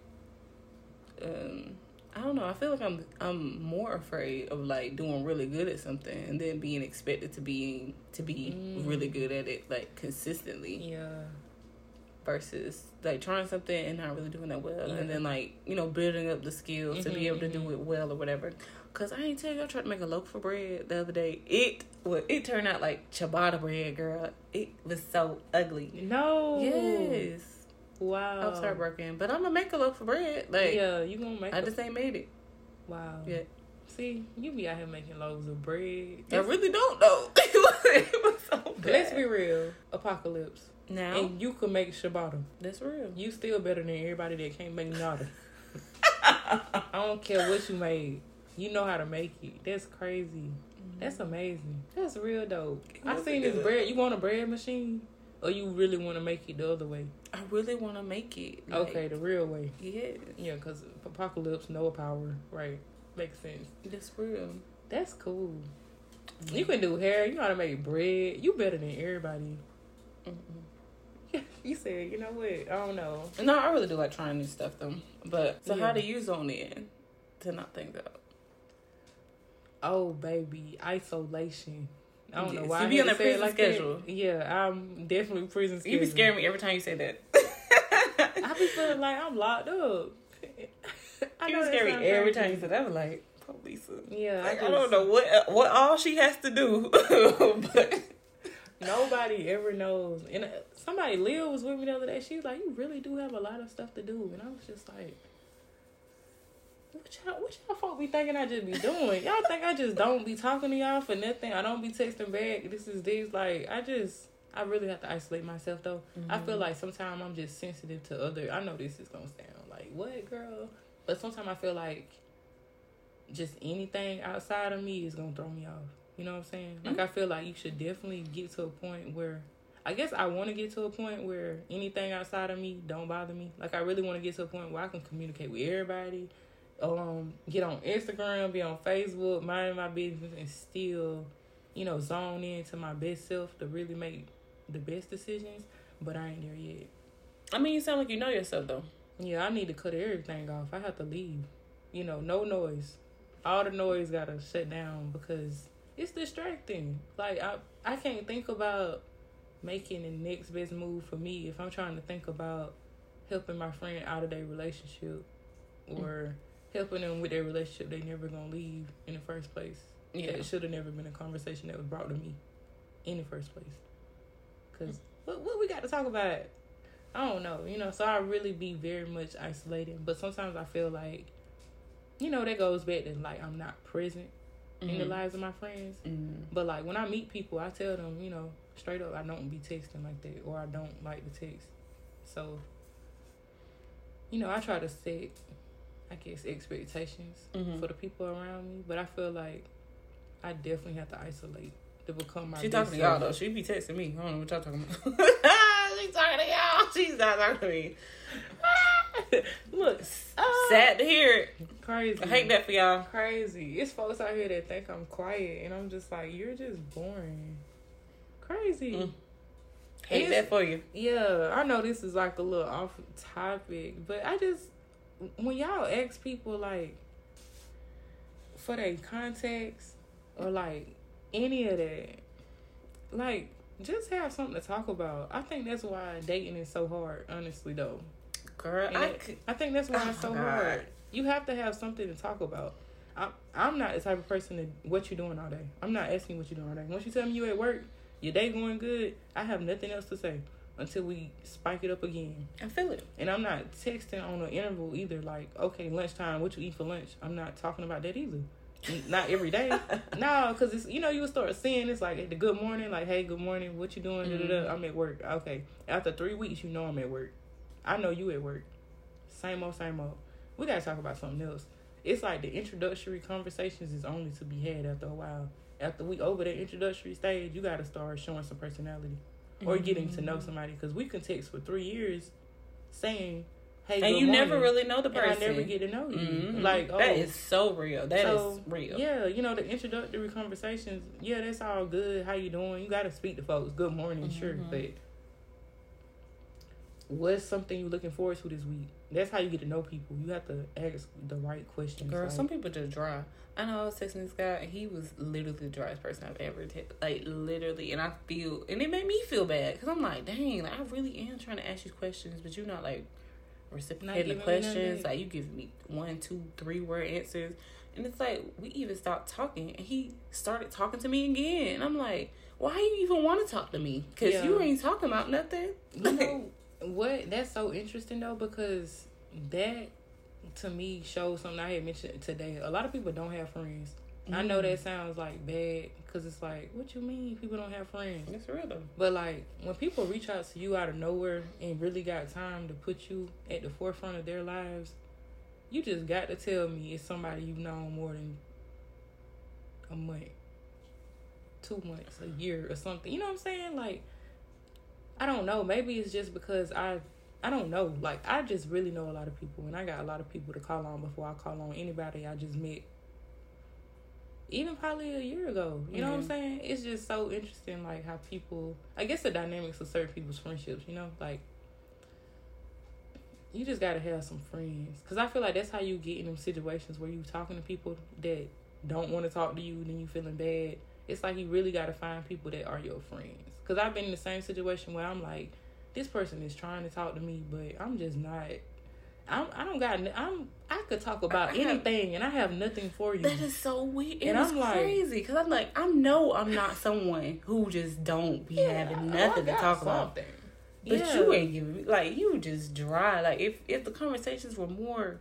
Um, I don't know. I feel like I'm I'm more afraid of like doing really good at something and then being expected to be to be Mm. really good at it like consistently. Yeah. versus like trying something and not really doing that well Yeah. and then like you know building up the skills to Mhm, be able to mhm. do it well or whatever because i ain't tell you i tried to make a loaf of bread the other day it well it turned out like ciabatta bread girl it was so ugly No. yes Wow. i was heartbroken but i'm gonna make a loaf of bread like yeah, you gonna make I just ain't made it Wow. Yeah. See, you be out here making loaves of bread. i really don't know it was so. Let's be real. Apocalypse. now And you can make ciabatta. that's real You still better than everybody that can't make nada. I don't care what you made. You know how to make it. That's crazy. That's mm-hmm. amazing. That's real dope. I seen this bread. You want a bread machine? Or you really want to make it the other way? i really want to make it like, Okay, the real way. yeah Yeah, because apocalypse, no power. Right. Makes sense. that's real That's cool. You can do hair. You know how to make bread. You better than everybody. you said, you know what? I don't know. No, I really do like trying new stuff though. But so Yeah. how do you zone in to not think that? Oh, baby, isolation. I don't know why. you be on that prison like schedule. That. Yeah, I'm definitely prison schedule. You be scaring me every time you say that. I be feeling like I'm locked up. I you be scare me every time you say that. I'm like, oh, Lisa. Yeah, Like, I, I, don't know what what all she has to do, but Nobody ever knows. And uh, somebody, Lil, was with me the other day. She was like, "You really do have a lot of stuff to do," and I was just like. What y'all, what y'all folk be thinking I just be doing? Y'all think I just don't be talking to y'all for nothing? I don't be texting back. This is this. Like, I just, I really have to isolate myself though. I feel mm-hmm. like sometimes I'm just sensitive to other. I know this is gonna sound like what, girl, but sometimes I feel like just anything outside of me is gonna throw me off. You know what I'm saying? Like mm-hmm. I feel like you should definitely get to a point where. I guess I want to get to a point where anything outside of me don't bother me. Like I really want to get to a point where I can communicate with everybody, um, get on Instagram, be on Facebook, mind my business, and still, you know, zone into my best self to really make the best decisions. But I ain't there yet. I mean, you sound like you know yourself though. Yeah, I need to cut everything off. I have to leave. You know, no noise. All the noise gotta shut down because it's distracting. Like I, I can't think about making the next best move for me if I'm trying to think about helping my friend out of their relationship or helping them with their relationship they never gonna leave in the first place. Yeah. It should have never been a conversation that was brought to me in the first place. Cause what what we got to talk about? I don't know, you know. So I really be very much isolated, but sometimes I feel like, you know, that goes back to like I'm not present in the Mhm. lives of my friends. Mhm. But like when I meet people, I tell them, you know, straight up, I don't be texting like that, or I don't like to text. So, you know, I try to set, I guess, expectations Mhm. for the people around me. But I feel like I definitely have to isolate to become my. She talking to y'all though. She be texting me. I don't know what y'all talking about. she talking to y'all. She's not talking to me. Look, uh, Sad to hear it. crazy. I hate that for y'all. Crazy. It's folks out here that think I'm quiet, and I'm just like, you're just boring. Crazy. Mm. Hate It's- that for you. Yeah, I know this is like a little off topic, but I just when y'all ask people like for their context or like any of that, like just have something to talk about. I think that's why dating is so hard, honestly though. Girl, And I it- could, I think that's why it's Oh, so God. hard. You have to have something to talk about. I'm I'm not the type of person that what you doing all day. I'm not asking what you doing all day. Once you tell me you at work, your day going good, I have nothing else to say until we spike it up again. I feel it. And I'm not texting on an interval either. Like, okay, lunchtime, what you eat for lunch? I'm not talking about that either. Not every day. no, because it's you know you start seeing it's like the good morning, like hey, good morning, what you doing? Da, da, da. Mm-hmm. I'm at work. Okay, after three weeks, you know I'm at work. I know you at work. Same old, same old. We gotta talk about something else. It's like the introductory conversations is only to be had after a while. After we over the introductory stage, you gotta start showing some personality or getting to know somebody because we can text for three years saying, "Hey," And you never really know the and person. I never get to know you. Mhm. Like, oh, that is so real. That is so, real. Yeah, you know the introductory conversations. Yeah, that's all good. How you doing? You got to speak to folks. Good morning, sure, Mhm. but what's something you looking forward to this week? That's how you get to know people. You have to ask the right questions. Girl, like, some people just dry. I know I was texting this guy, he was literally the driest person I've ever texted. Like literally, and I feel, and it made me feel bad because I'm like, dang, like I really am trying to ask you questions, but you're not like reciprocating the questions. Like you give me one, two, three word answers, and it's like we even stopped talking, and he started talking to me again, and I'm like, why you even want to talk to me? Because Yeah. you ain't talking about nothing. you know what? That's so interesting though because that to me shows something I had mentioned today. A lot of people don't have friends. I know Mm. that sounds like bad because it's like, what you mean people don't have friends? It's real though. But like when people reach out to you out of nowhere and really got time to put you at the forefront of their lives, you just got to tell me it's somebody you've known more than a month, two months, a year, or something. You know what I'm saying? Like, I don't know. Maybe it's just because I, I don't know. Like, I just really know a lot of people, and I got a lot of people to call on before I call on anybody I just met. even probably a year ago. You know what I'm saying? It's just so interesting, like how people. I guess the dynamics of certain people's friendships. You know, like you just gotta have some friends, cause I feel like that's how you get in them situations where you talking to people that don't want to talk to you, and then you feeling bad. It's like you really gotta find people that are your friends. Cause I've been in the same situation where I'm like, this person is trying to talk to me, but I'm just not. I'm, I don't got. I'm. I could talk about I anything, have, and I have nothing for you. That is so weird. And I'm crazy because I'm like, I know I'm not someone who just don't be yeah, having oh, nothing to talk about. But yeah. you ain't giving me like you just dry. Like if if the conversations were more,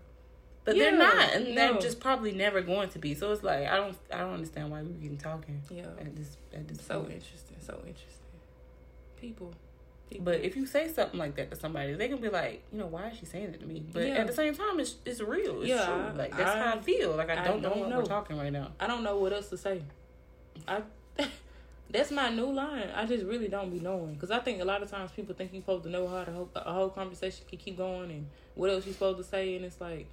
but yeah, they're not, and no. they're just probably never going to be. So it's like I don't I don't understand why we're even talking. Yeah, at this at this so point. interesting, so interesting. People. People. But if you say something like that to somebody, they can be like, you know, why is she saying it to me? But yeah. at the same time, it's it's real. It's yeah, true. Like that's I, how I feel. Like I don't, I don't know what know. we're talking right now. I don't know what else to say. I that's my new line. I just really don't be knowing because I think a lot of times people think you supposed to know how the whole, a whole conversation can keep going and what else you're supposed to say, and it's like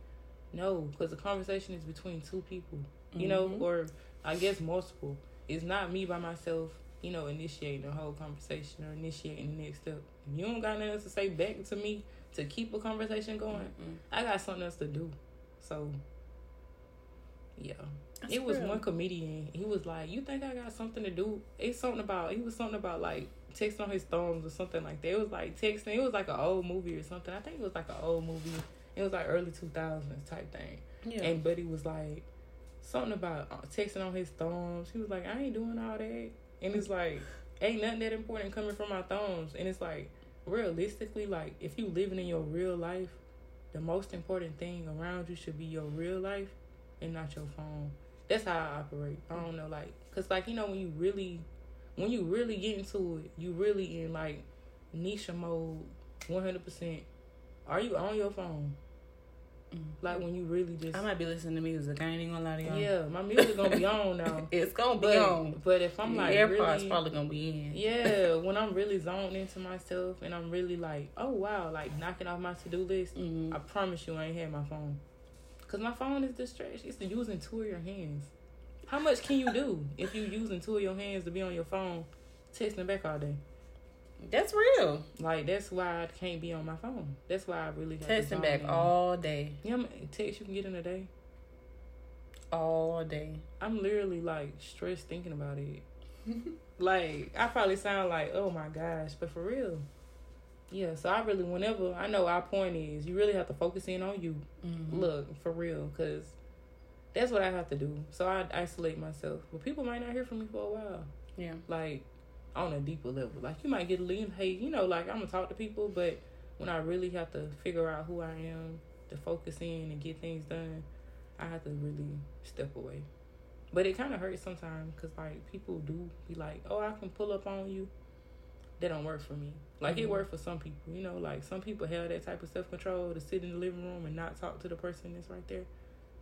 no, because the conversation is between two people, you mm-hmm. know, or I guess multiple. It's not me by myself, you know, initiating the whole conversation or initiating the next step. If you don't got nothing else to say back to me to keep a conversation going, mm I got something else to do. So, yeah. That's it was real. one comedian. He was like, "You think I got something to do?" It's something about. He was something about like texting on his thumbs or something like that. It was like texting. It was like an old movie or something. I think it was like an old movie. It was like early two thousands type thing. Yeah. And Buddy was like something about uh, texting on his thumbs. He was like, "I ain't doing all that," and it's like, ain't nothing that important coming from my thumbs. And it's like, realistically, like if you living in your real life, the most important thing around you should be your real life and not your phone that's how I operate. I don't know, like, cause like you know when you really, when you really get into it, you really in like niche mode, one hundred percent. Are you on your phone? Mm. Like when you really just, I might be listening to music. I ain't even gonna lie to y'all. Yeah, my music gonna be on now. it's gonna be but, on. But if I'm like AirPods really, probably gonna be in. Yeah, when I'm really zoned into myself and I'm really like, oh wow, like knocking off my to do list. Mm-hmm. I promise you, I ain't had my phone. Cause my phone is distracted. It's using two of your hands. How much can you do if you using two of your hands to be on your phone, texting back all day? That's real. Like that's why I can't be on my phone. That's why I really texting back in. all day. Yeah, you know text you can get in a day. All day. I'm literally like stressed thinking about it. like I probably sound like oh my gosh, but for real. Yeah, so I really, whenever I know our point is, you really have to focus in on you. Mm-hmm. Look for real, because that's what I have to do. So I isolate myself. But people might not hear from me for a while. Yeah. Like on a deeper level. Like you might get a lean hey, you know, like I'm gonna talk to people, but when I really have to figure out who I am, to focus in and get things done, I have to really step away. But it kind of hurts sometimes because like people do be like, "Oh, I can pull up on you." That don't work for me. Like mm-hmm. it worked for some people, you know. Like some people have that type of self control to sit in the living room and not talk to the person that's right there.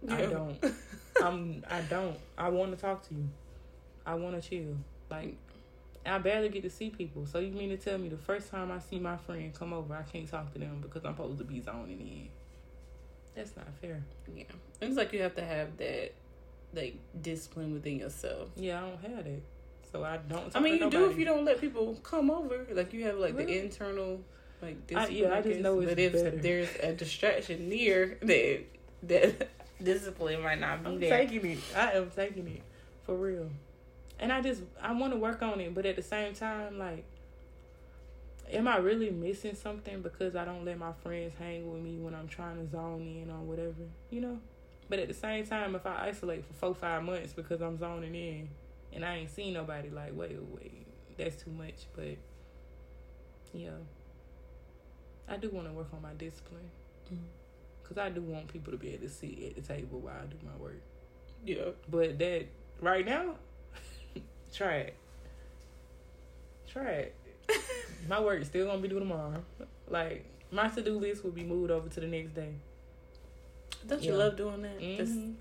Yeah. I don't. I'm. I don't. I want to talk to you. I want to chill. Like I barely get to see people. So you mean to tell me the first time I see my friend come over, I can't talk to them because I'm supposed to be zoning in? That's not fair. Yeah, it's like you have to have that like discipline within yourself. Yeah, I don't have that. So I don't. I mean, you do if you don't let people come over. Like you have like really? the internal like discipline. I, yeah, I, I just know it's but if better. there's a distraction near that that discipline might not be there. I'm there. taking it. I am taking it for real, and I just I want to work on it, but at the same time, like, am I really missing something because I don't let my friends hang with me when I'm trying to zone in on whatever, you know? But at the same time, if I isolate for four five months because I'm zoning in and I ain't seen nobody, like, wait, wait, that's too much. But yeah, I do want to work on my discipline. Mm-hmm. Cause I do want people to be able to sit at the table while I do my work. Yeah. But that right now, try it. Try it. my work is still gonna be due tomorrow. Like my to do list will be moved over to the next day. Don't yeah. you love doing that? Mm-hmm.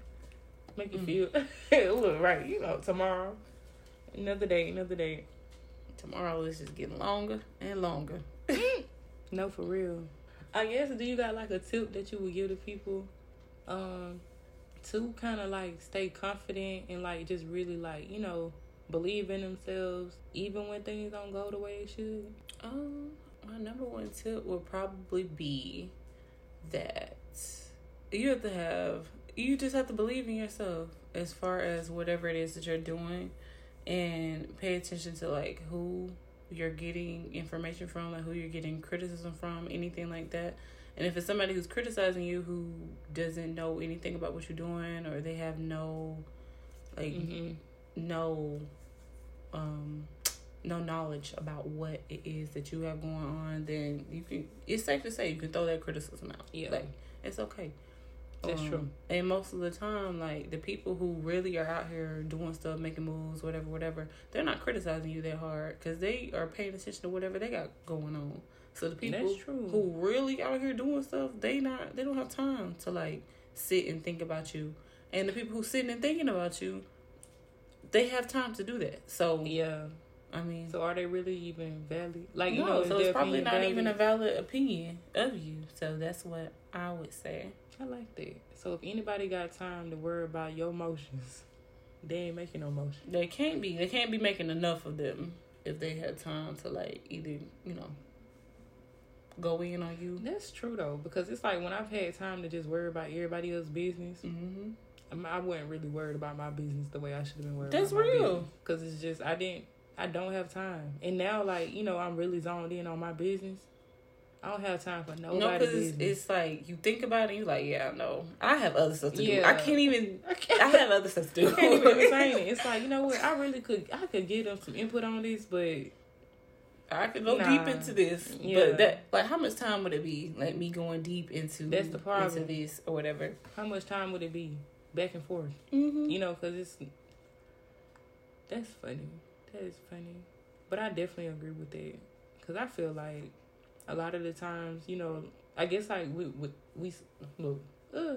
Make you mm-hmm. feel look right. You know, tomorrow, another day, another day. Tomorrow is just getting longer and longer. no, for real. I guess do you got like a tip that you would give to people um to kind of like stay confident and like just really like you know believe in themselves even when things don't go the way it should? Um, my number one tip would probably be that you have to have you just have to believe in yourself as far as whatever it is that you're doing and pay attention to like who you're getting information from like who you're getting criticism from anything like that and if it's somebody who's criticizing you who doesn't know anything about what you're doing or they have no like mm-hmm. No um no knowledge about what it is that you have going on, then you can. It's safe to say you can throw that criticism out. Yeah, like it's okay. That's um, true. And most of the time, like the people who really are out here doing stuff, making moves, whatever, whatever, they're not criticizing you that hard because they are paying attention to whatever they got going on. So the people who really out here doing stuff, they not they don't have time to like sit and think about you. And the people who sitting and thinking about you, they have time to do that. So yeah, I mean, so are they really even valid? Like, no, you know, so it's probably not valid? even a valid opinion of you. So that's what I would say. I like that. So if anybody got time to worry about your emotions, they ain't making no motion. They can't be. They can't be making enough of them if they had time to like either you know go in on you. That's true though, because it's like when I've had time to just worry about everybody else's business. Mm-hmm. I, mean, I wasn't really worried about my business the way I should have been worried. That's real. Because it's just I didn't. I don't have time, and now like you know I'm really zoned in on my business. I don't have time for nobody. No, because it's, it's, like you think about it, you're like, yeah, no, I have other stuff to yeah. do. I can't even. I, can't, I have other stuff to do. I can't even explain it. It's like you know what? I really could. I could get them some input on this, but I could go nah. deep into this. Yeah. But that, like, how much time would it be? Like me going deep into that's the problem. Into this or whatever. How much time would it be? Back and forth. Mm-hmm. You know, because it's that's funny. That is funny. But I definitely agree with that because I feel like a lot of the times, you know, I guess like we we, we look, uh,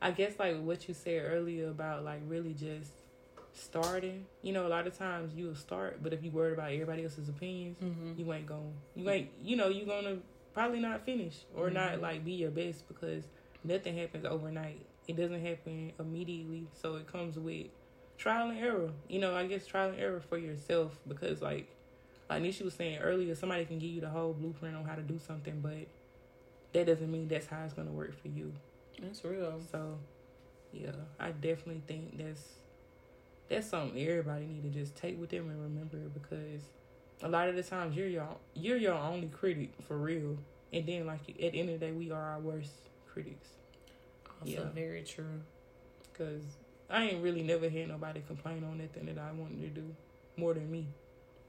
I guess like what you said earlier about like really just starting. You know, a lot of times you'll start, but if you worried about everybody else's opinions, mm-hmm. you ain't going. You ain't. You know, you gonna probably not finish or mm-hmm. not like be your best because nothing happens overnight. It doesn't happen immediately, so it comes with trial and error. You know, I guess trial and error for yourself because like like Nisha was saying earlier, somebody can give you the whole blueprint on how to do something, but that doesn't mean that's how it's gonna work for you. That's real. So, yeah, I definitely think that's that's something everybody need to just take with them and remember because a lot of the times you're your you're your only critic for real, and then like at the end of the day, we are our worst critics. Also, yeah, very true. Cause I ain't really never had nobody complain on nothing that I wanted to do more than me.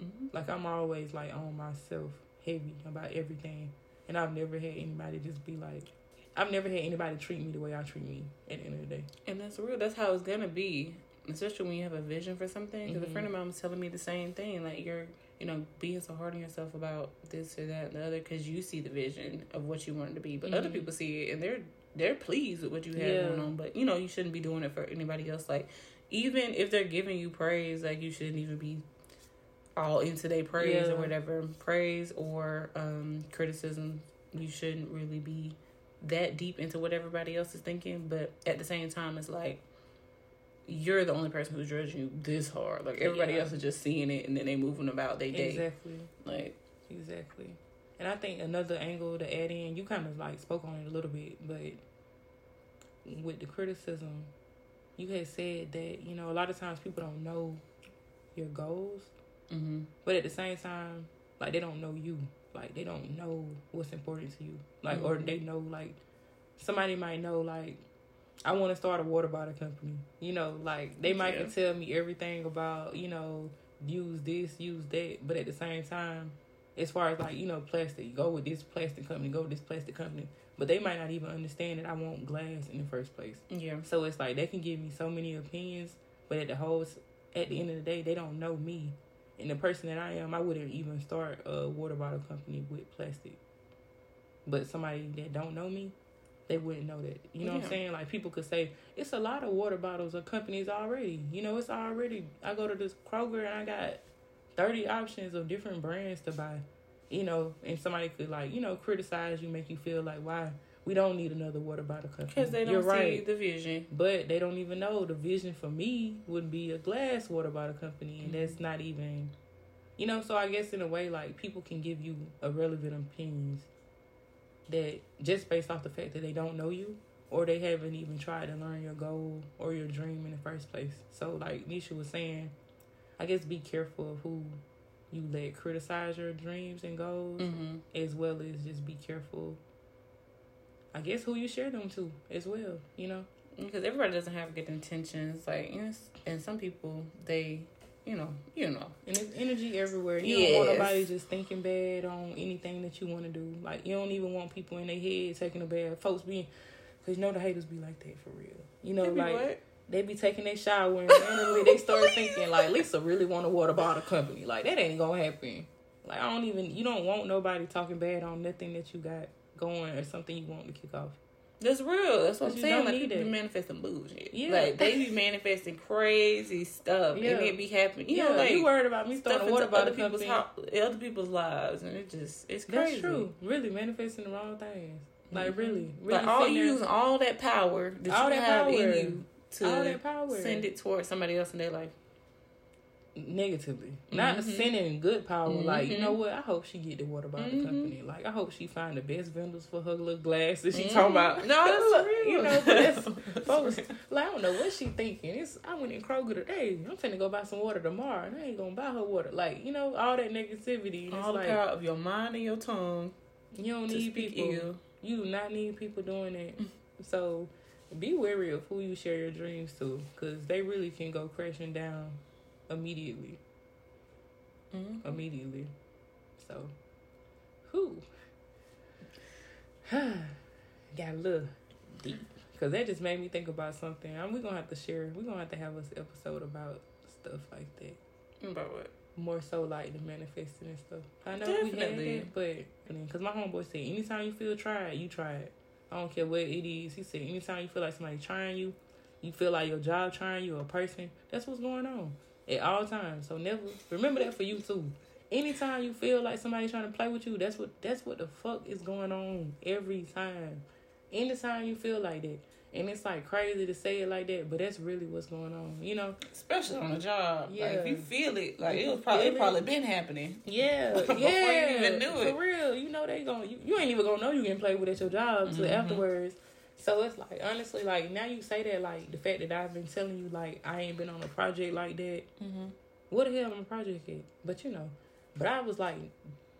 Mm-hmm. Like I'm always like on myself heavy about everything, and I've never had anybody just be like, I've never had anybody treat me the way I treat me at the end of the day. And that's real. That's how it's gonna be, especially when you have a vision for something. Because mm-hmm. a friend of mine was telling me the same thing. Like you're, you know, being so hard on yourself about this or that and the other because you see the vision of what you want it to be, but mm-hmm. other people see it and they're they're pleased with what you have yeah. going on. But you know, you shouldn't be doing it for anybody else. Like even if they're giving you praise, like you shouldn't even be all into their praise yeah. or whatever praise or um, criticism you shouldn't really be that deep into what everybody else is thinking but at the same time it's like you're the only person who's judging you this hard like everybody yeah. else is just seeing it and then they moving about their day exactly like exactly and i think another angle to add in you kind of like spoke on it a little bit but with the criticism you had said that you know a lot of times people don't know your goals Mm-hmm. But at the same time, like they don't know you. Like they don't know what's important to you. Like mm-hmm. or they know like somebody might know like I want to start a water bottle company. You know, like they might yeah. tell me everything about you know use this, use that, but at the same time, as far as like you know plastic, go with this plastic company, go with this plastic company. But they might not even understand that I want glass in the first place. Yeah. So it's like they can give me so many opinions, but at the whole at the end of the day, they don't know me and the person that I am, I wouldn't even start a water bottle company with plastic. But somebody that don't know me, they wouldn't know that. You know yeah. what I'm saying? Like people could say, it's a lot of water bottles or companies already. You know, it's already I go to this Kroger and I got thirty options of different brands to buy. You know, and somebody could like, you know, criticize you, make you feel like why we don't need another water bottle company. Because they don't You're see right. the vision. But they don't even know the vision for me would be a glass water bottle company, and that's mm-hmm. not even, you know. So I guess in a way, like people can give you irrelevant opinions that just based off the fact that they don't know you or they haven't even tried to learn your goal or your dream in the first place. So like Nisha was saying, I guess be careful of who you let criticize your dreams and goals, Mm-hmm. as well as just be careful. I guess who you share them to as well, you know. Because everybody doesn't have good intentions. Like, and some people, they, you know, you know. And there's energy everywhere. You don't want Yes. nobody just thinking bad on anything that you want to do. Like you don't even want people in their head taking a bad. Folks being, cause you know the haters be like that for real. You know, like what? They be taking their shower and randomly they start thinking like Lisa really want a water bottle company. Like that ain't gonna happen. Like I don't even. You don't want nobody talking bad on nothing that you got going or something you want to kick off. That's real. That's what I'm saying. Like people it. be manifesting bullshit. Yeah. Like they be manifesting crazy stuff, Yeah. and it be happening. You yeah, know, like you worried about me stuff throwing a water into other people's ho- other people's lives, and it just it's crazy. That's true. Really manifesting the wrong things. Like Mhm. really, really Like all you using all that power that All you that have power. in you to all that power send it towards somebody else in their life. negatively, not Mhm. sending good power. Like you know what? I hope she get the water bottle Mhm. company. Like I hope she find the best vendors for her little glass that she Mhm. talking about. No, that's real. You know, that's folks. Like I don't know what she thinking. It's I went in Kroger today. I'm finna go buy some water tomorrow, and I ain't gonna buy her water. Like you know, all that negativity. All the like power of your mind and your tongue you don't need people. ill. You do not need people doing it So be wary of who you share your dreams to, because they really can go crashing down immediately. Mhm. Immediately. So, who? Got a little deep. Because that just made me think about something. And we're going to have to share, we're going to have to have an episode about stuff like that. About what? More so like the manifesting and stuff. I know we Definitely. had that, but because my homeboy said, anytime you feel tried, you try it. I don't care what it is. He said, anytime you feel like somebody trying you, you feel like your job trying you, or a person, that's what's going on at all times. So never remember that for you too. Anytime you feel like somebody's trying to play with you, that's what that's what the fuck is going on every time. Anytime you feel like that. And it's like crazy to say it like that, but that's really what's going on. You know? Especially on a job. Like Yeah. if you feel it, like it was probably it probably been happening. Yeah, Before you yeah. even knew it. For real, you know they gonna you, you ain't even gonna know you getting played with at your job till Mhm. afterwards. So it's like honestly, like now you say that, like the fact that I've been telling you, like I ain't been on a project like that. Mm-hmm. What the hell am a project at? But you know, but I was like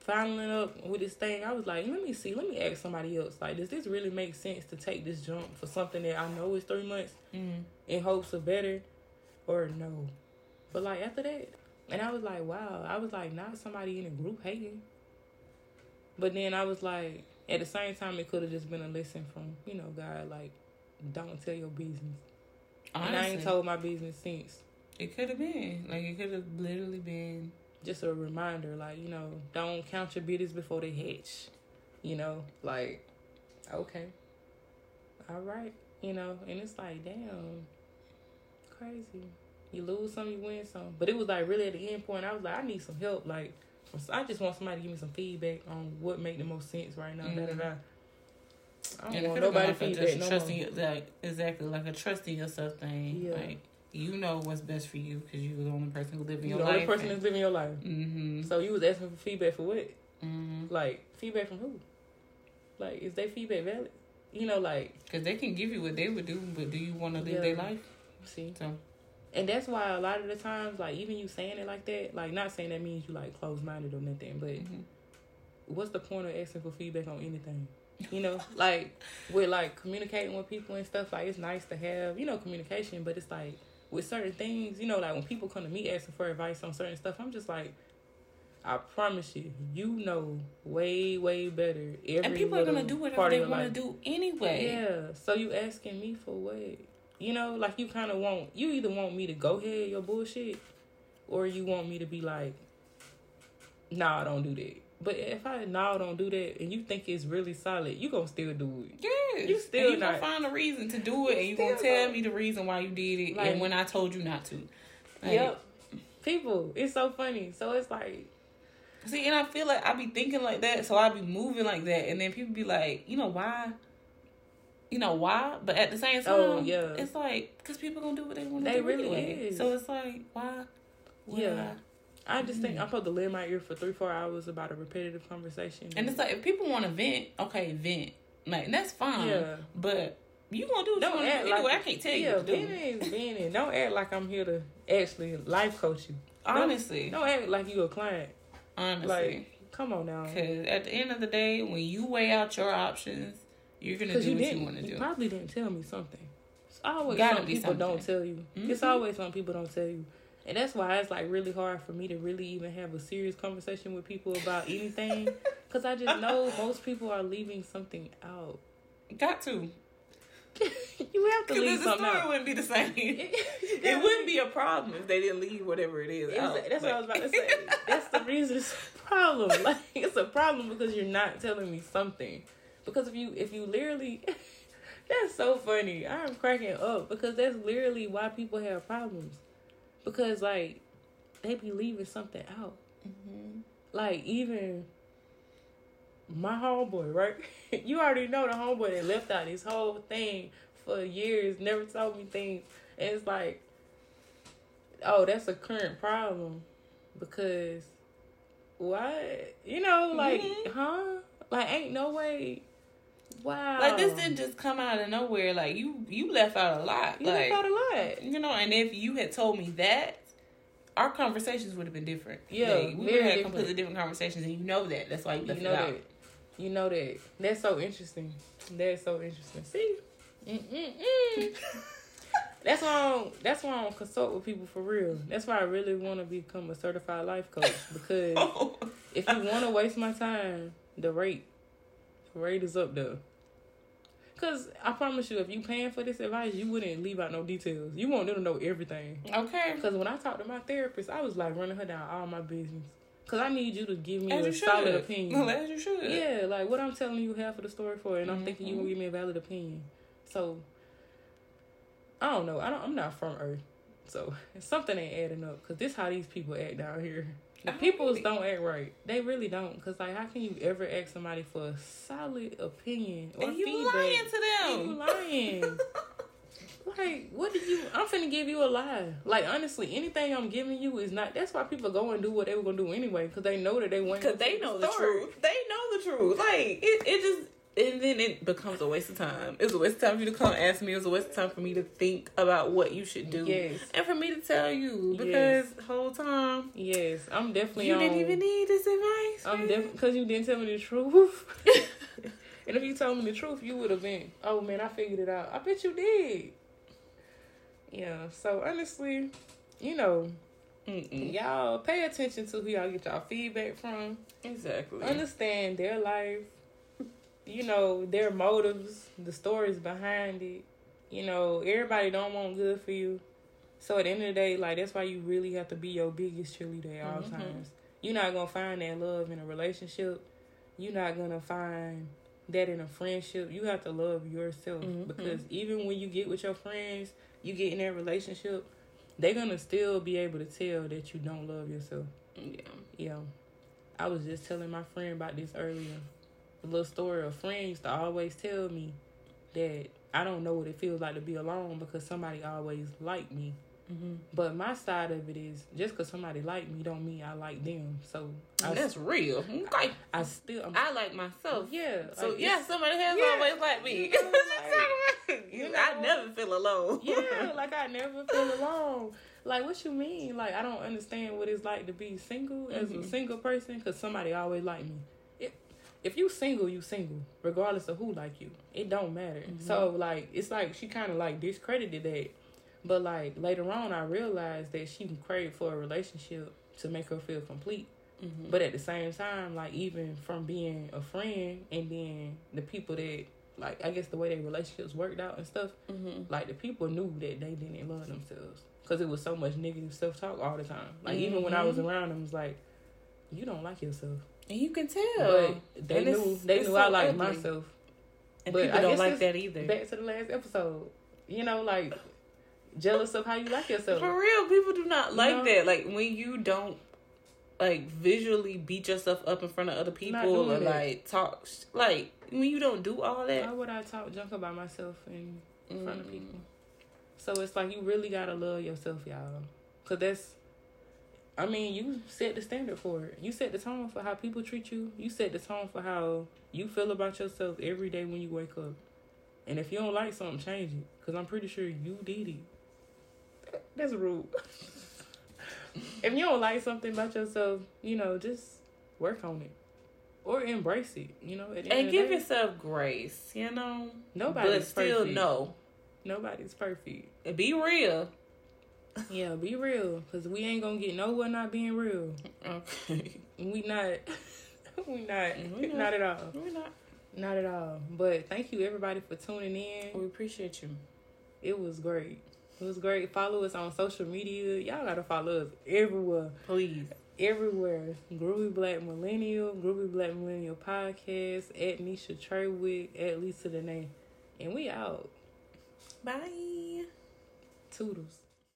following up with this thing. I was like, let me see, let me ask somebody else. Like, does this really make sense to take this jump for something that I know is three months Mm-hmm. in hopes of better, or no? But like after that, and I was like, wow. I was like, not somebody in a group hating. But then I was like, at the same time, it could have just been a lesson from you know God, like, don't tell your business. and I ain't told my business since. It could have been like it could have literally been. Just a reminder, like you know, don't count your bitters before they hatch. You know, like, okay, all right, you know, and it's like, damn, crazy. You lose some, you win some. But it was like really at the end point, I was like, I need some help. Like, I just want somebody to give me some feedback on what make the most sense right now. Da, da, da. Mm-hmm. I don't And want nobody like feedback just no trusting more. like exactly like a trusting yourself thing. Yeah. Like you know what's best for you because you're the only person who live in You your the only life. person that's living your life. mm-hmm. So you was asking for feedback for what? mm-hmm. Like feedback from who? Like is their feedback valid? You know, like Because they can give you what they would do, but do you want to live Yeah. their life? see, So and that's why a lot of the times, like even you saying it like that, like not saying that means you like closed minded or nothing, but mhm. what's the point of asking for feedback on anything? You know, like with like communicating with people and stuff. Like it's nice to have you know communication, but it's like with certain things, you know, like when people come to me asking for advice on certain stuff, I'm just like. I promise you, you know way, way better. Every and people are gonna do whatever they want to do anyway. Yeah. So you asking me for what? You know, like you kind of want you either want me to go ahead your bullshit, or you want me to be like, nah, I don't do that. But if I nah, don't do that, and you think it's really solid, you gonna still do it. Yes. You still and you not- gonna find a reason to do it, and you gonna tell not- me the reason why you did it, Like- and when I told you not to. Like, Yep. People, it's so funny. So it's like, See, and I feel like I be thinking like that, so I be moving like that, and then people be like, you know why? you know why, but at the same oh, time, oh, yeah. it's like because people gonna do what they want to do They really anyway. Is. So it's like why? yeah. I, just mm think I'm supposed to lend my ear for three, four hours about a repetitive conversation. And it's like if people want to vent, okay, vent. Like that's fine. Yeah. But you gonna do what don't you do anyway. I can't tell yeah, you. Yeah, venting is venting. Don't act like I'm here to actually life coach you. Honestly, don't, don't act like you a client. Honestly, like come on now. Because at the end of the day, when you weigh out your options, you're gonna do you what you want to do. You probably didn't tell me something. It's always Gotta some people something. don't tell you. Mm-hmm. It's always some people don't tell you. And that's why it's like really hard for me to really even have a serious conversation with people about anything. Because I just know most people are leaving something out. Got to. you have to leave something story out. wouldn't be the same. it wouldn't be a problem if they didn't leave whatever it is. Out, that's what I was about to say. that's the reason it's a problem. Like it's a problem because you're not telling me something. Because if you if you literally that's so funny. I'm cracking up because that's literally why people have problems. Because like they be leaving something out. Mm-hmm. Like even my homeboy, right? you already know the homeboy that left out his whole thing for years, never told me things. And it's like, oh, that's a current problem because what? You know, like, mm-hmm. huh? Like, ain't no way. Wow. Like this didn't just come out of nowhere. Like you, you left out a lot. You like, left out a lot. You know, and if you had told me that, our conversations would have been different. Yeah, like, we would have had completely different conversations, and you know that. That's why you left you know it out. That. You know that. That's so interesting. That's so interesting. See? Mm-mm-mm. that's why I don't, that's why I don't consult with people for real. That's why I really want to become a certified life coach because oh. if you want to waste my time, the rate, the rate is up there. Cause I promise you, if you paying for this advice, you wouldn't leave out no details. You want them to know everything. Okay. Cause when I talked to my therapist, I was like running her down all my business. Cause I need you to give me as a solid opinion. Well, as you should. Yeah, like what I'm telling you half of the story for, and I'm mm-hmm. thinking you gonna give me a valid opinion. So I don't know. I don't. I'm not from Earth, so something ain't adding up. Cause this how these people act down here. The peoples don't act right. They really don't. Cause like, how can you ever ask somebody for a solid opinion or and you feedback? lying to them. And you lying. Like, what did you? I'm finna give you a lie. Like, honestly, anything I'm giving you is not. That's why people go and do what they were gonna do anyway, because they know that they went. Because they know the, the truth. They know the truth. Like, it, it just. And then it becomes a waste of time. It's a waste of time for you to come ask me. It's a waste of time for me to think about what you should do. Yes. And for me to tell you. Because yes. whole time. Yes. I'm definitely You on, didn't even need this advice. I'm definitely. Because you didn't tell me the truth. and if you told me the truth, you would have been, oh man, I figured it out. I bet you did. Yeah. So honestly, you know, Mm-mm. y'all pay attention to who y'all get y'all feedback from. Exactly. Understand their life. You know their motives, the stories behind it. You know everybody don't want good for you. So at the end of the day, like that's why you really have to be your biggest cheerleader at all mm-hmm. times. You're not gonna find that love in a relationship. You're not gonna find that in a friendship. You have to love yourself mm-hmm. because even when you get with your friends, you get in that relationship, they're gonna still be able to tell that you don't love yourself. Yeah. Yeah. I was just telling my friend about this earlier. Little story. A friend used to always tell me that I don't know what it feels like to be alone because somebody always liked me. Mm-hmm. But my side of it is just because somebody like me don't mean I like them. So I, that's real. Okay. I, I still I'm, i like myself. Yeah. So like, yeah, somebody has yeah. always liked me. You know, like, you know, I never feel alone. yeah, like I never feel alone. Like what you mean? Like I don't understand what it's like to be single mm-hmm. as a mm-hmm. single person because somebody always like me. If you single, you single, regardless of who like you. It don't matter. Mm-hmm. So like it's like she kind of like discredited that but like later on, I realized that she craved for a relationship to make her feel complete. Mm-hmm. But at the same time, like even from being a friend and then the people that like I guess the way their relationships worked out and stuff, mm-hmm. like the people knew that they didn't love themselves because it was so much negative self talk all the time. Like even when I was mm-hmm. around them, it was like, you don't like yourself, and you can tell. But they and knew they knew so I liked myself. And but people I don't like that either. Back to the last episode, you know, like jealous of how you like yourself. For real, people do not like you know? that. Like when you don't like visually beat yourself up in front of other people or it. like talk like when you don't do all that. Why would I talk junk about myself in mm. front of mm. people? So it's like you really gotta love yourself, y'all. Cause that's I mean, you set the standard for it. You set the tone for how people treat you. You set the tone for how you feel about yourself every day when you wake up. And if you don't like something, change it. Because I'm pretty sure you did it. That's rude. if you don't like something about yourself, you know, just work on it. Or embrace it, you know. and give day, yourself grace, you know. Nobody's but still perfect. no. Nobody's perfect. Be real. Yeah, be real, cause we ain't gonna get nowhere not being real. Okay. We not. we not. We not. not at all. We not. Not at all. But thank you everybody for tuning in. We appreciate you. It was great. It was great. Follow us on social media. Y'all gotta follow us everywhere. Please. Everywhere. Groovy Black Millennial, Groovy Black Millennial Podcast, at Nisha Treywick, at Lisa Danae. And we out. Bye. Toodles.